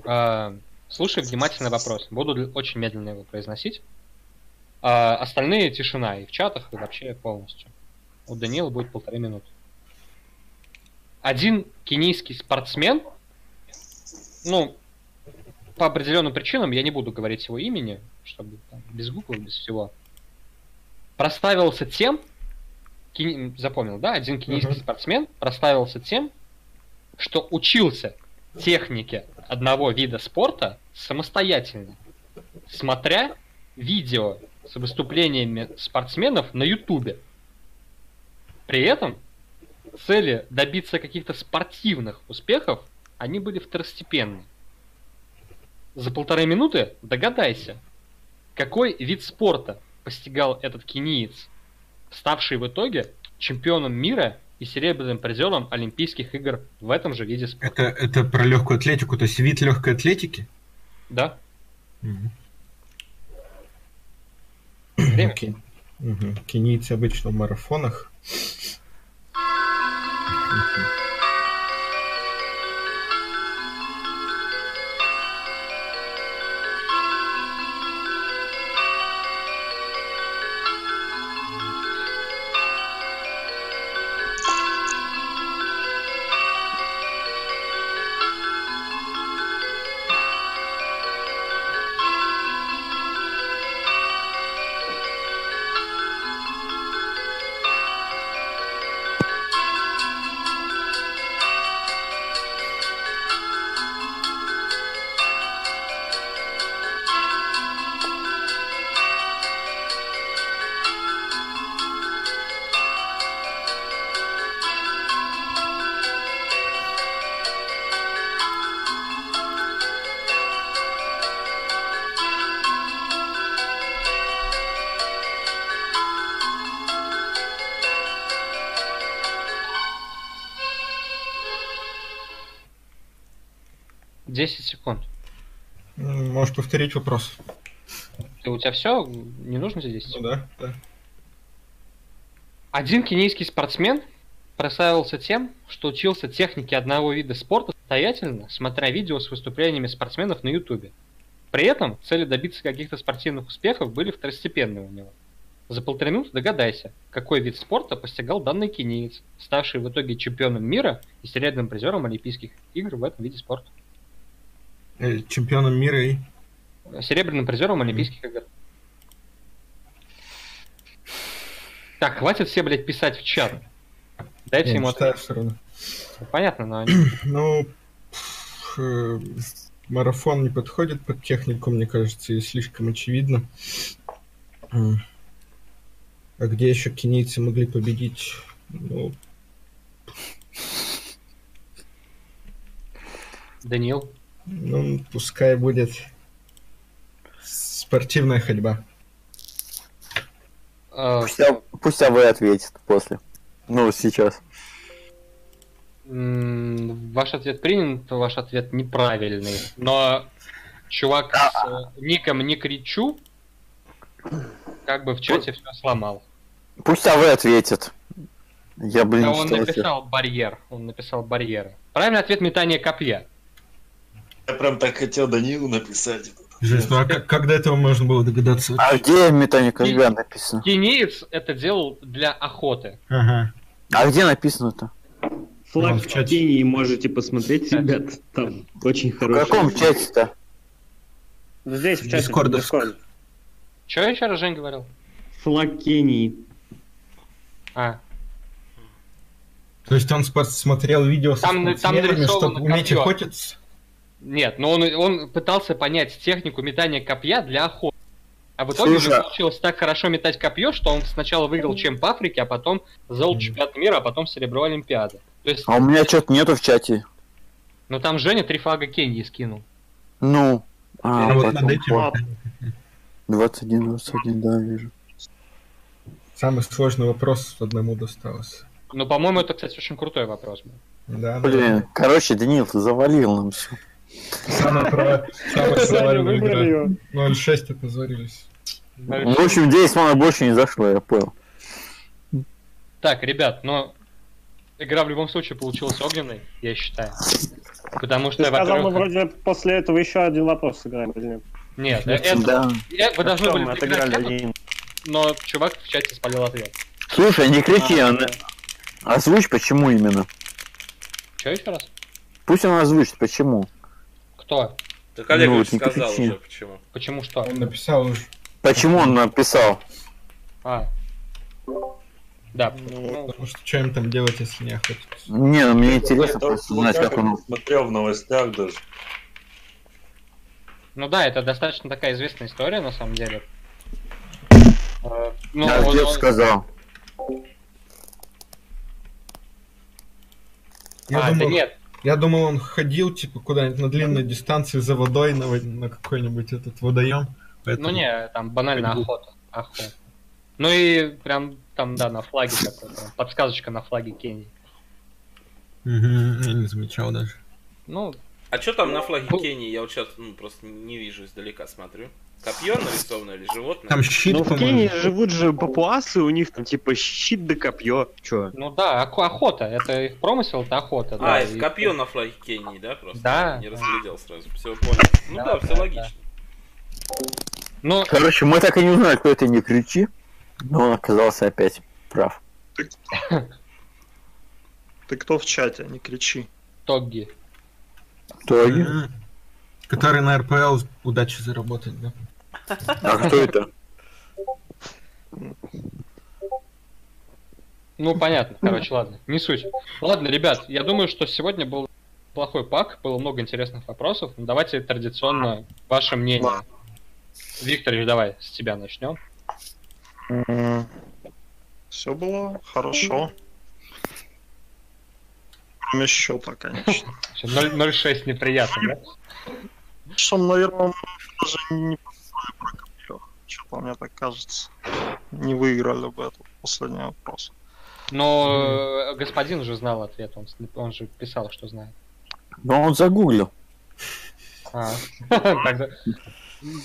А, слушай внимательно вопрос. Буду очень медленно его произносить. А, остальные тишина и в чатах, и вообще полностью. У Даниила будет полторы минуты. Один кенийский спортсмен, ну, по определенным причинам, я не буду говорить его имени, чтобы там, без гугла, без всего, проставился тем, кени- запомнил, да, один кенийский Мгм. спортсмен проставился тем, что учился технике одного вида спорта самостоятельно, смотря видео с выступлениями спортсменов на Ютубе. При этом цели добиться каких-то спортивных успехов, они были второстепенны. За полторы минуты догадайся, какой вид спорта постигал этот кениец, ставший в итоге чемпионом мира и серебряным призером Олимпийских игр в этом же виде спорта. Это, это про легкую атлетику, то есть вид легкой атлетики? Да? Мгм. Время. Мгм. Кенийцы обычно в марафонах. Mm-hmm. 10 секунд. Можешь повторить вопрос? Ты, у тебя все? Не нужно за 10 секунд? Ну да, да. Один кенийский спортсмен прославился тем, что учился технике одного вида спорта самостоятельно, смотря видео с выступлениями спортсменов на ютубе. При этом цели добиться каких-то спортивных успехов были второстепенны у него. За полторы минуты догадайся, какой вид спорта постигал данный кенийец, ставший в итоге чемпионом мира и серебряным призером Олимпийских игр в этом виде спорта. Э, Чемпионом мира и... Серебряным призером Олимпийских игр. Так, хватит все, блядь, писать в чат. Дайте Я ему читаю ответ. все равно. Понятно, но Ну, пф, э, марафон не подходит под технику, мне кажется, и слишком очевидно. А где еще кенийцы могли победить? Ну, Данил. Ну, пускай будет спортивная ходьба. Пусть, А- пусть АВ ответит после. Ну, сейчас. Ваш ответ принят, ваш ответ неправильный. Но чувак с э, ником не кричу, как бы в чате все сломал. Пусть АВ ответит. Я, блин, Да он написал барьер. Он написал барьеры. Правильный ответ метание копья. Я прям так хотел Данилу написать. Жесть, ну а как, как до этого можно было догадаться? А где метание копья написано? Кенеец это делал для охоты. Ага. А где написано-то? Флаг в в чате. Кении можете посмотреть, ребят. Там очень В хороший. каком чате-то? Здесь, в чате. Дискордовск. Дискорд. Че еще раз Жень говорил? Флаг Кении. А, То есть он смотрел видео со Там там нарисовано чтобы уметь копье. охотиться? Нет, но он, он пытался понять технику метания копья для охоты. А в итоге у Слушай, него получилось так хорошо метать копье, что он сначала выиграл чемп Африки, а потом золото чемпионата мира, а потом серебро Олимпиады. То есть, А у меня что-то нету в чате. ну там Женя три флага Кении скинул. Ну. А, А вот над этим А, 21, 21, да, вижу. самый сложный вопрос одному достался. Ну, по-моему, это, кстати, очень крутой вопрос был. Да, Блин, короче, Данил, ты завалил нам все. Самая про... самая провальная игра. ее. 0-6 опозорились. Ну, в общем, 10 мана больше не зашло, я понял. Так, ребят, но игра в любом случае получилась огненной, я считаю. Потому что, Ты сказал, мы вроде после этого еще один вопрос сыграем, или нет? Нет, это... Да. Вы должны были тему, один. но чувак в чате спалил ответ. Слушай, не кричи, А, он... да. озвучь, почему именно. Че еще раз? Пусть он озвучит, почему. Кто? Так Олег Ну, уже вот не сказал кричи. уже почему. Почему что? Он написал уже. Почему он написал? А. Да. Ну, ну, Потому что что им там делать, если не охотиться? Не, ну мне Я интересно даже просто знать, как он... смотрел в новостях даже. ну да, это достаточно такая известная история, на самом деле. Э, Ну, Я он- дед он- сказал. Я, А, да думал, нет, я думал, он ходил, типа, куда-нибудь на длинной дистанции за водой на, на какой-нибудь этот водоем. Поэтому... ну не, там банально Ходил. охота. охота. Ну и прям там, да, на флаге прям подсказочка на флаге Кении. Я не замечал даже. Ну, А что там на флаге. Кении? Я вот сейчас ну, просто не вижу издалека, смотрю. Копье нарисовано или животное? Там щит, Ну в. Кении живут же папуасы, у них там типа щит да копье. Чё? ну да, охо- охота. Это их промысел, это охота. А, да, это и- копье на флаге Кении, да, просто? Да. Не разглядел сразу. Все понял. Ну Да, да, все да, логично. Ну, Короче, мы так и не узнали, кто это не кричи. Но он оказался опять прав. Ты кто в чате? Не кричи. Тогги. Тоги? Мгм. Который на РПЛ удачи заработать, да? А кто это? Ну, понятно, короче, ладно, не суть. Ладно, ребят, я думаю, что сегодня был плохой пак, было много интересных вопросов. Ну, давайте традиционно ваше мнение. Викторович, давай с тебя начнем. Все было хорошо. Кроме счета, конечно. Всё, 0- 0,6 неприятно, да? Что, наверное, даже не Что-то мне так кажется. Не выиграли бы этот последний вопрос. Но э, господин уже знал ответ, он, он же писал, что знает. Но он загуглил. А, тогда...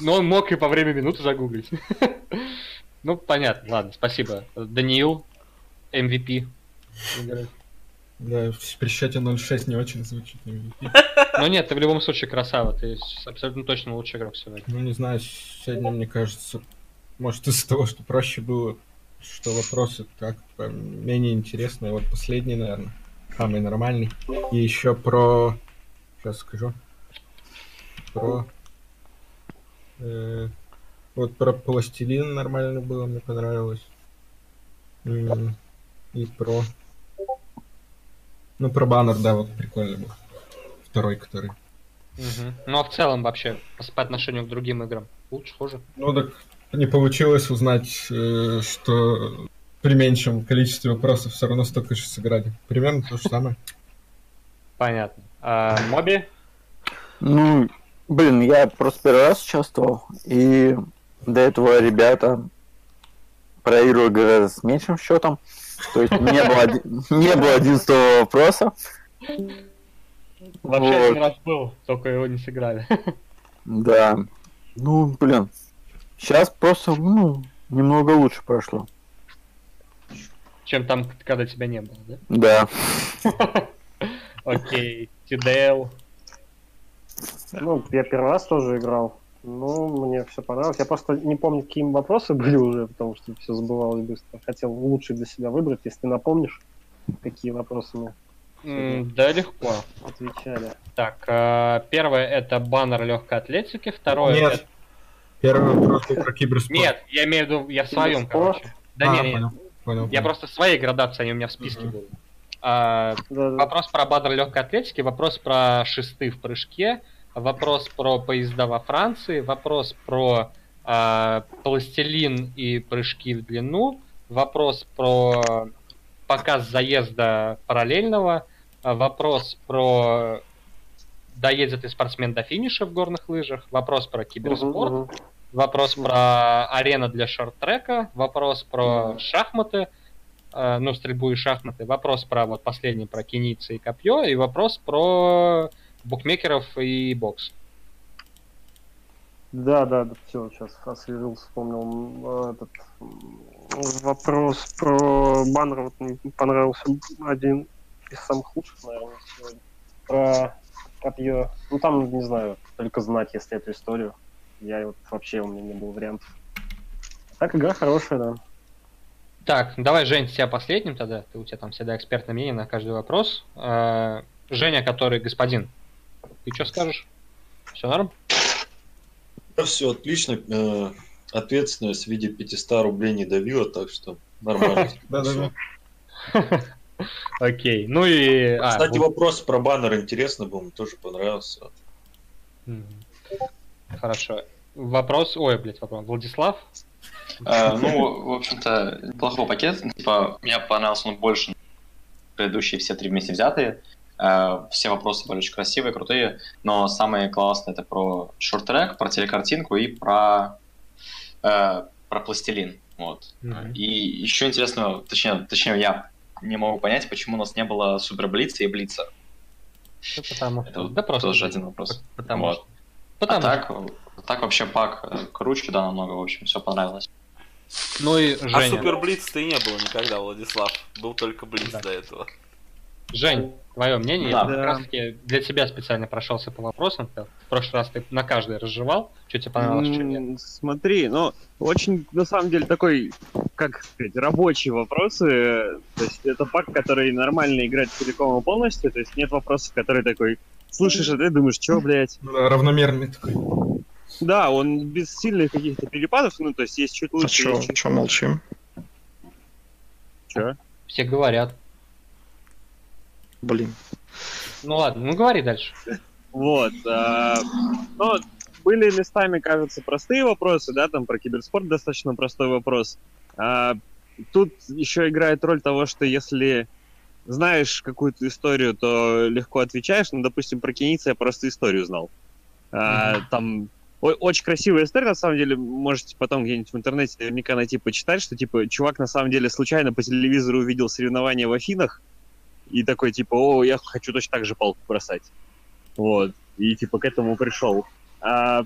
Но он мог и по время минуты загуглить. Ну, понятно, ладно, спасибо. Даниил, MVP. Да, при счете 0-6 не очень звучит MVP. Ну нет, ты в любом случае красава, ты абсолютно точно лучший игрок сегодня. Ну, не знаю, сегодня, мне кажется, может из-за того, что проще было, что вопросы так менее интересные. Вот последний, наверное, самый нормальный. И еще про... Сейчас скажу. Про... э, вот про пластилин нормально было, мне понравилось. И про... Ну, про баннер, да, вот прикольно был. Второй, который. Мгм. Ну а в целом вообще по, отношению к другим играм лучше, хуже? Ну так не получилось узнать, э, что при меньшем количестве вопросов все равно столько же сыграли. Примерно то же самое. Понятно. А, Моби? Ну, блин, я просто первый раз участвовал, и до этого ребята проигрывали гораздо с меньшим счетом. То есть не было, не было 11 вопроса. Вообще Вот. один раз был, только его не сыграли. Да. Ну, блин. Сейчас просто, ну, немного лучше прошло. Чем там, когда тебя не было, да? Да. Окей, TDL. Ну, я первый раз тоже играл. Ну, мне все понравилось. Я просто не помню, какие вопросы были уже, потому что все забывалось быстро. Хотел лучший для себя выбрать, если ты напомнишь, какие вопросы мы Да, легко. отвечали. Так, э, первое это баннер легкой атлетики, второе Нет. это... Первый вопрос был про киберспорт. Нет, я имею в виду, я в своем, короче. Да А, не, не, понял, понял. я просто в своей градации, они у меня в списке Мгм. были. А. Вопрос про баннер легкой атлетики, вопрос про шесты в прыжке, вопрос про поезда во Франции, вопрос про а, пластилин и прыжки в длину, вопрос про показ заезда параллельного, а, вопрос про доедет ли спортсмен до финиша в горных лыжах, вопрос про киберспорт, Мгм, мгм. вопрос про арена для шорт-трека, вопрос про шахматы, э, ну, стрельбу и шахматы, вопрос про вот последний, про кеницы и копье, и вопрос про букмекеров и бокс. Да, да, да, все, сейчас освежил, вспомнил э, этот вопрос про баннер. Вот мне понравился один из самых лучших, наверное, сегодня. Про копье. Ну там, не знаю, только знать, если эту историю. Я вот вообще у меня не было вариантов. Так, игра хорошая, да. Так, давай, Жень, тебя последним тогда. Ты, у тебя там всегда экспертное мнение на каждый вопрос. Э, Женя, который господин, ты что скажешь? Все норм? Все отлично. Э, Ответственность в виде 500 рублей не давила, так что нормально. Да-да-да. Окей. Ну и... а, Кстати, вопрос про баннер интересный был, мне тоже понравился. Хорошо. Вопрос... Ой, блядь, вопрос. Владислав? Э, ну, в общем-то, неплохой пакет. Типа, мне понравился он больше, предыдущие все три вместе взятые. Э, все вопросы были очень красивые, крутые, но самое классное это про шорт-трек, про телекартинку и про, э, про пластилин. Вот. Мгм. И еще интересно, точнее, точнее, я не могу понять, почему у нас не было супер блица и блица. Ну, потому Это вот Да просто... тоже один вопрос. Потому Вот. что... Потому а что... так, так вообще пак э, круче, да, намного, в общем, все понравилось. Ну и А Женя. Супер Блиц-то и не было никогда, Владислав. Был только Блиц Да. до этого. Жень, твое мнение? Да. Я как раз таки для тебя специально прошелся по вопросам. В прошлый раз ты на каждый разжевал. Что тебе понравилось, что нет. Смотри, ну, очень, на самом деле, такой, как сказать, рабочий вопрос. э, То есть это пак, который нормально играет целиком и полностью. То есть нет вопросов, который такой, слушаешь это и думаешь, что, блядь? Равномерный такой. Да, он без сильных каких-то перепадов, ну, то есть есть чуть А лучше, чё, есть чуть чё молчим? чё. Все говорят. Блин. Ну ладно, ну говори дальше. Вот. а, ну, были местами, кажется, простые вопросы, да, там про киберспорт достаточно простой вопрос. А, тут еще играет роль того, что если знаешь какую-то историю, то легко отвечаешь. Ну, допустим, про Кеница я просто историю знал. А, Там о- очень красивая история, на самом деле, можете потом где-нибудь в интернете наверняка найти, почитать, что, типа, чувак на самом деле случайно по телевизору увидел соревнования в Афинах, и такой, типа, о, я хочу точно так же палку бросать. Вот. И типа к этому пришел. А,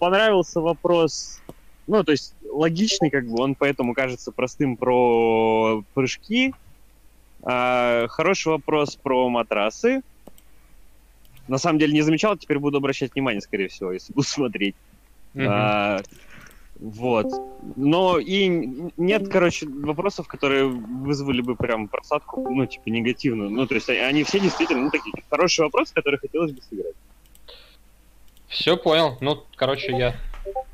понравился вопрос. Ну, то есть логичный, как бы, он поэтому кажется простым про прыжки. А, хороший вопрос про матрасы. На самом деле не замечал, теперь буду обращать внимание, скорее всего, если буду смотреть. Мгм. А, вот. Но и нет, короче, вопросов, которые вызвали бы прям просадку, ну, типа, негативную. Ну, то есть они все действительно, ну, такие хорошие вопросы, которые хотелось бы сыграть. Все понял. Ну, короче, я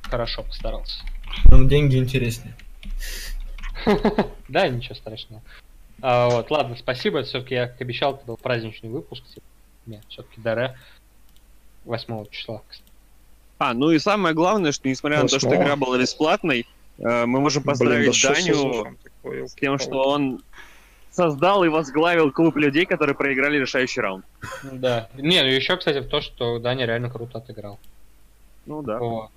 хорошо постарался. Нам деньги интереснее. Да, ничего страшного. А, вот, ладно, спасибо. Все-таки я как обещал, это был праздничный выпуск. Типа, нет, все-таки ДР 8 числа. кстати. А, ну и самое главное, что несмотря на то, что игра была бесплатной, э, мы можем Блин, поздравить да что Даню с тем, что он создал и возглавил клуб людей, которые проиграли решающий раунд. Да. Не, ну еще, кстати, то, что Даня реально круто отыграл. Ну да. Вот.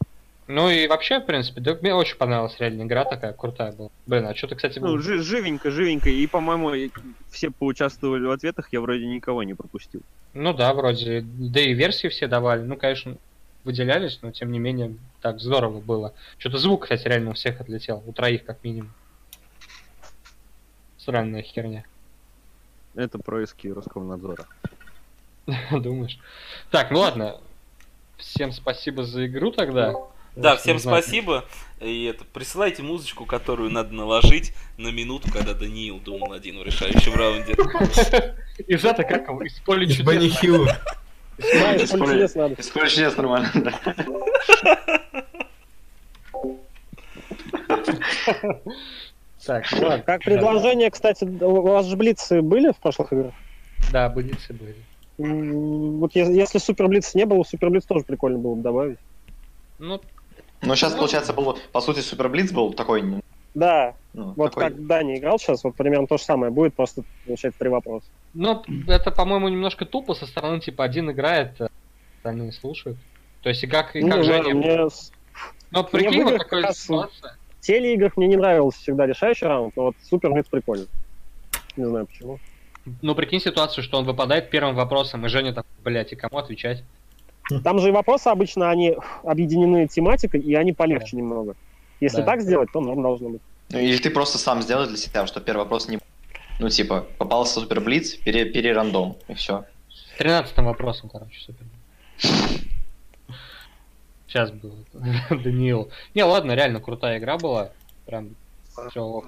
Ну и вообще, в принципе, да, мне очень понравилась реально игра такая крутая была. Блин, а что ты, кстати, Ну, жи- живенько, живенько. И, по-моему, все поучаствовали в ответах, я вроде никого не пропустил. Ну да, вроде. Да и версии все давали. Ну, конечно, выделялись, но тем не менее, так здорово было. Что-то звук, кстати, реально у всех отлетел. У троих, как минимум. Странная херня. Это происки Роскомнадзора. Думаешь? Так, ну ладно. всем спасибо за игру тогда. Да, Я всем спасибо. И это, присылайте музычку, которую надо наложить на минуту, когда Даниил думал один в решающем раунде. И это как его? Из поля чудес. Бенни. Да, из поля чудес надо. Из поля чудес нормально, да. Так, Ладно, как предложение, кстати, у вас же блицы были в прошлых играх? Да, блицы были. Вот если Супер Блиц не было, Супер Блиц тоже прикольно было бы добавить. Ну, Но сейчас, получается, был, по сути, Супер Блиц был такой, Да, ну, вот такой- как Дани играл сейчас, вот примерно то же самое будет, просто получается три вопроса. ну, это, по-моему, немножко тупо со стороны, типа, один играет, а остальные слушают. То есть, и как, и Ну, как знаю, Женя... мне Ну, в прикинь, вот такая ситуация. В телеиграх мне не нравился всегда решающий раунд, но вот Супер Блиц прикольно. Не знаю почему. Ну, прикинь ситуацию, что он выпадает первым вопросом, и Женя такой, блядь, и кому отвечать? Там же и вопросы обычно, они объединены тематикой, и они полегче немного. Если Да. так сделать, то норм должно быть. Ну, или ты просто сам сделай для себя, что первый вопрос не... Ну, типа, попался Супер Блиц, пере, перерандом, и все. Тринадцатым вопросом, короче, супер. Сейчас был Даниил. Не, ладно, реально крутая игра была. Прям все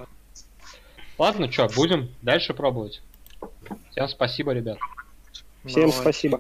Ладно, что, будем дальше пробовать. Всем спасибо, ребят. Всем Давай. спасибо.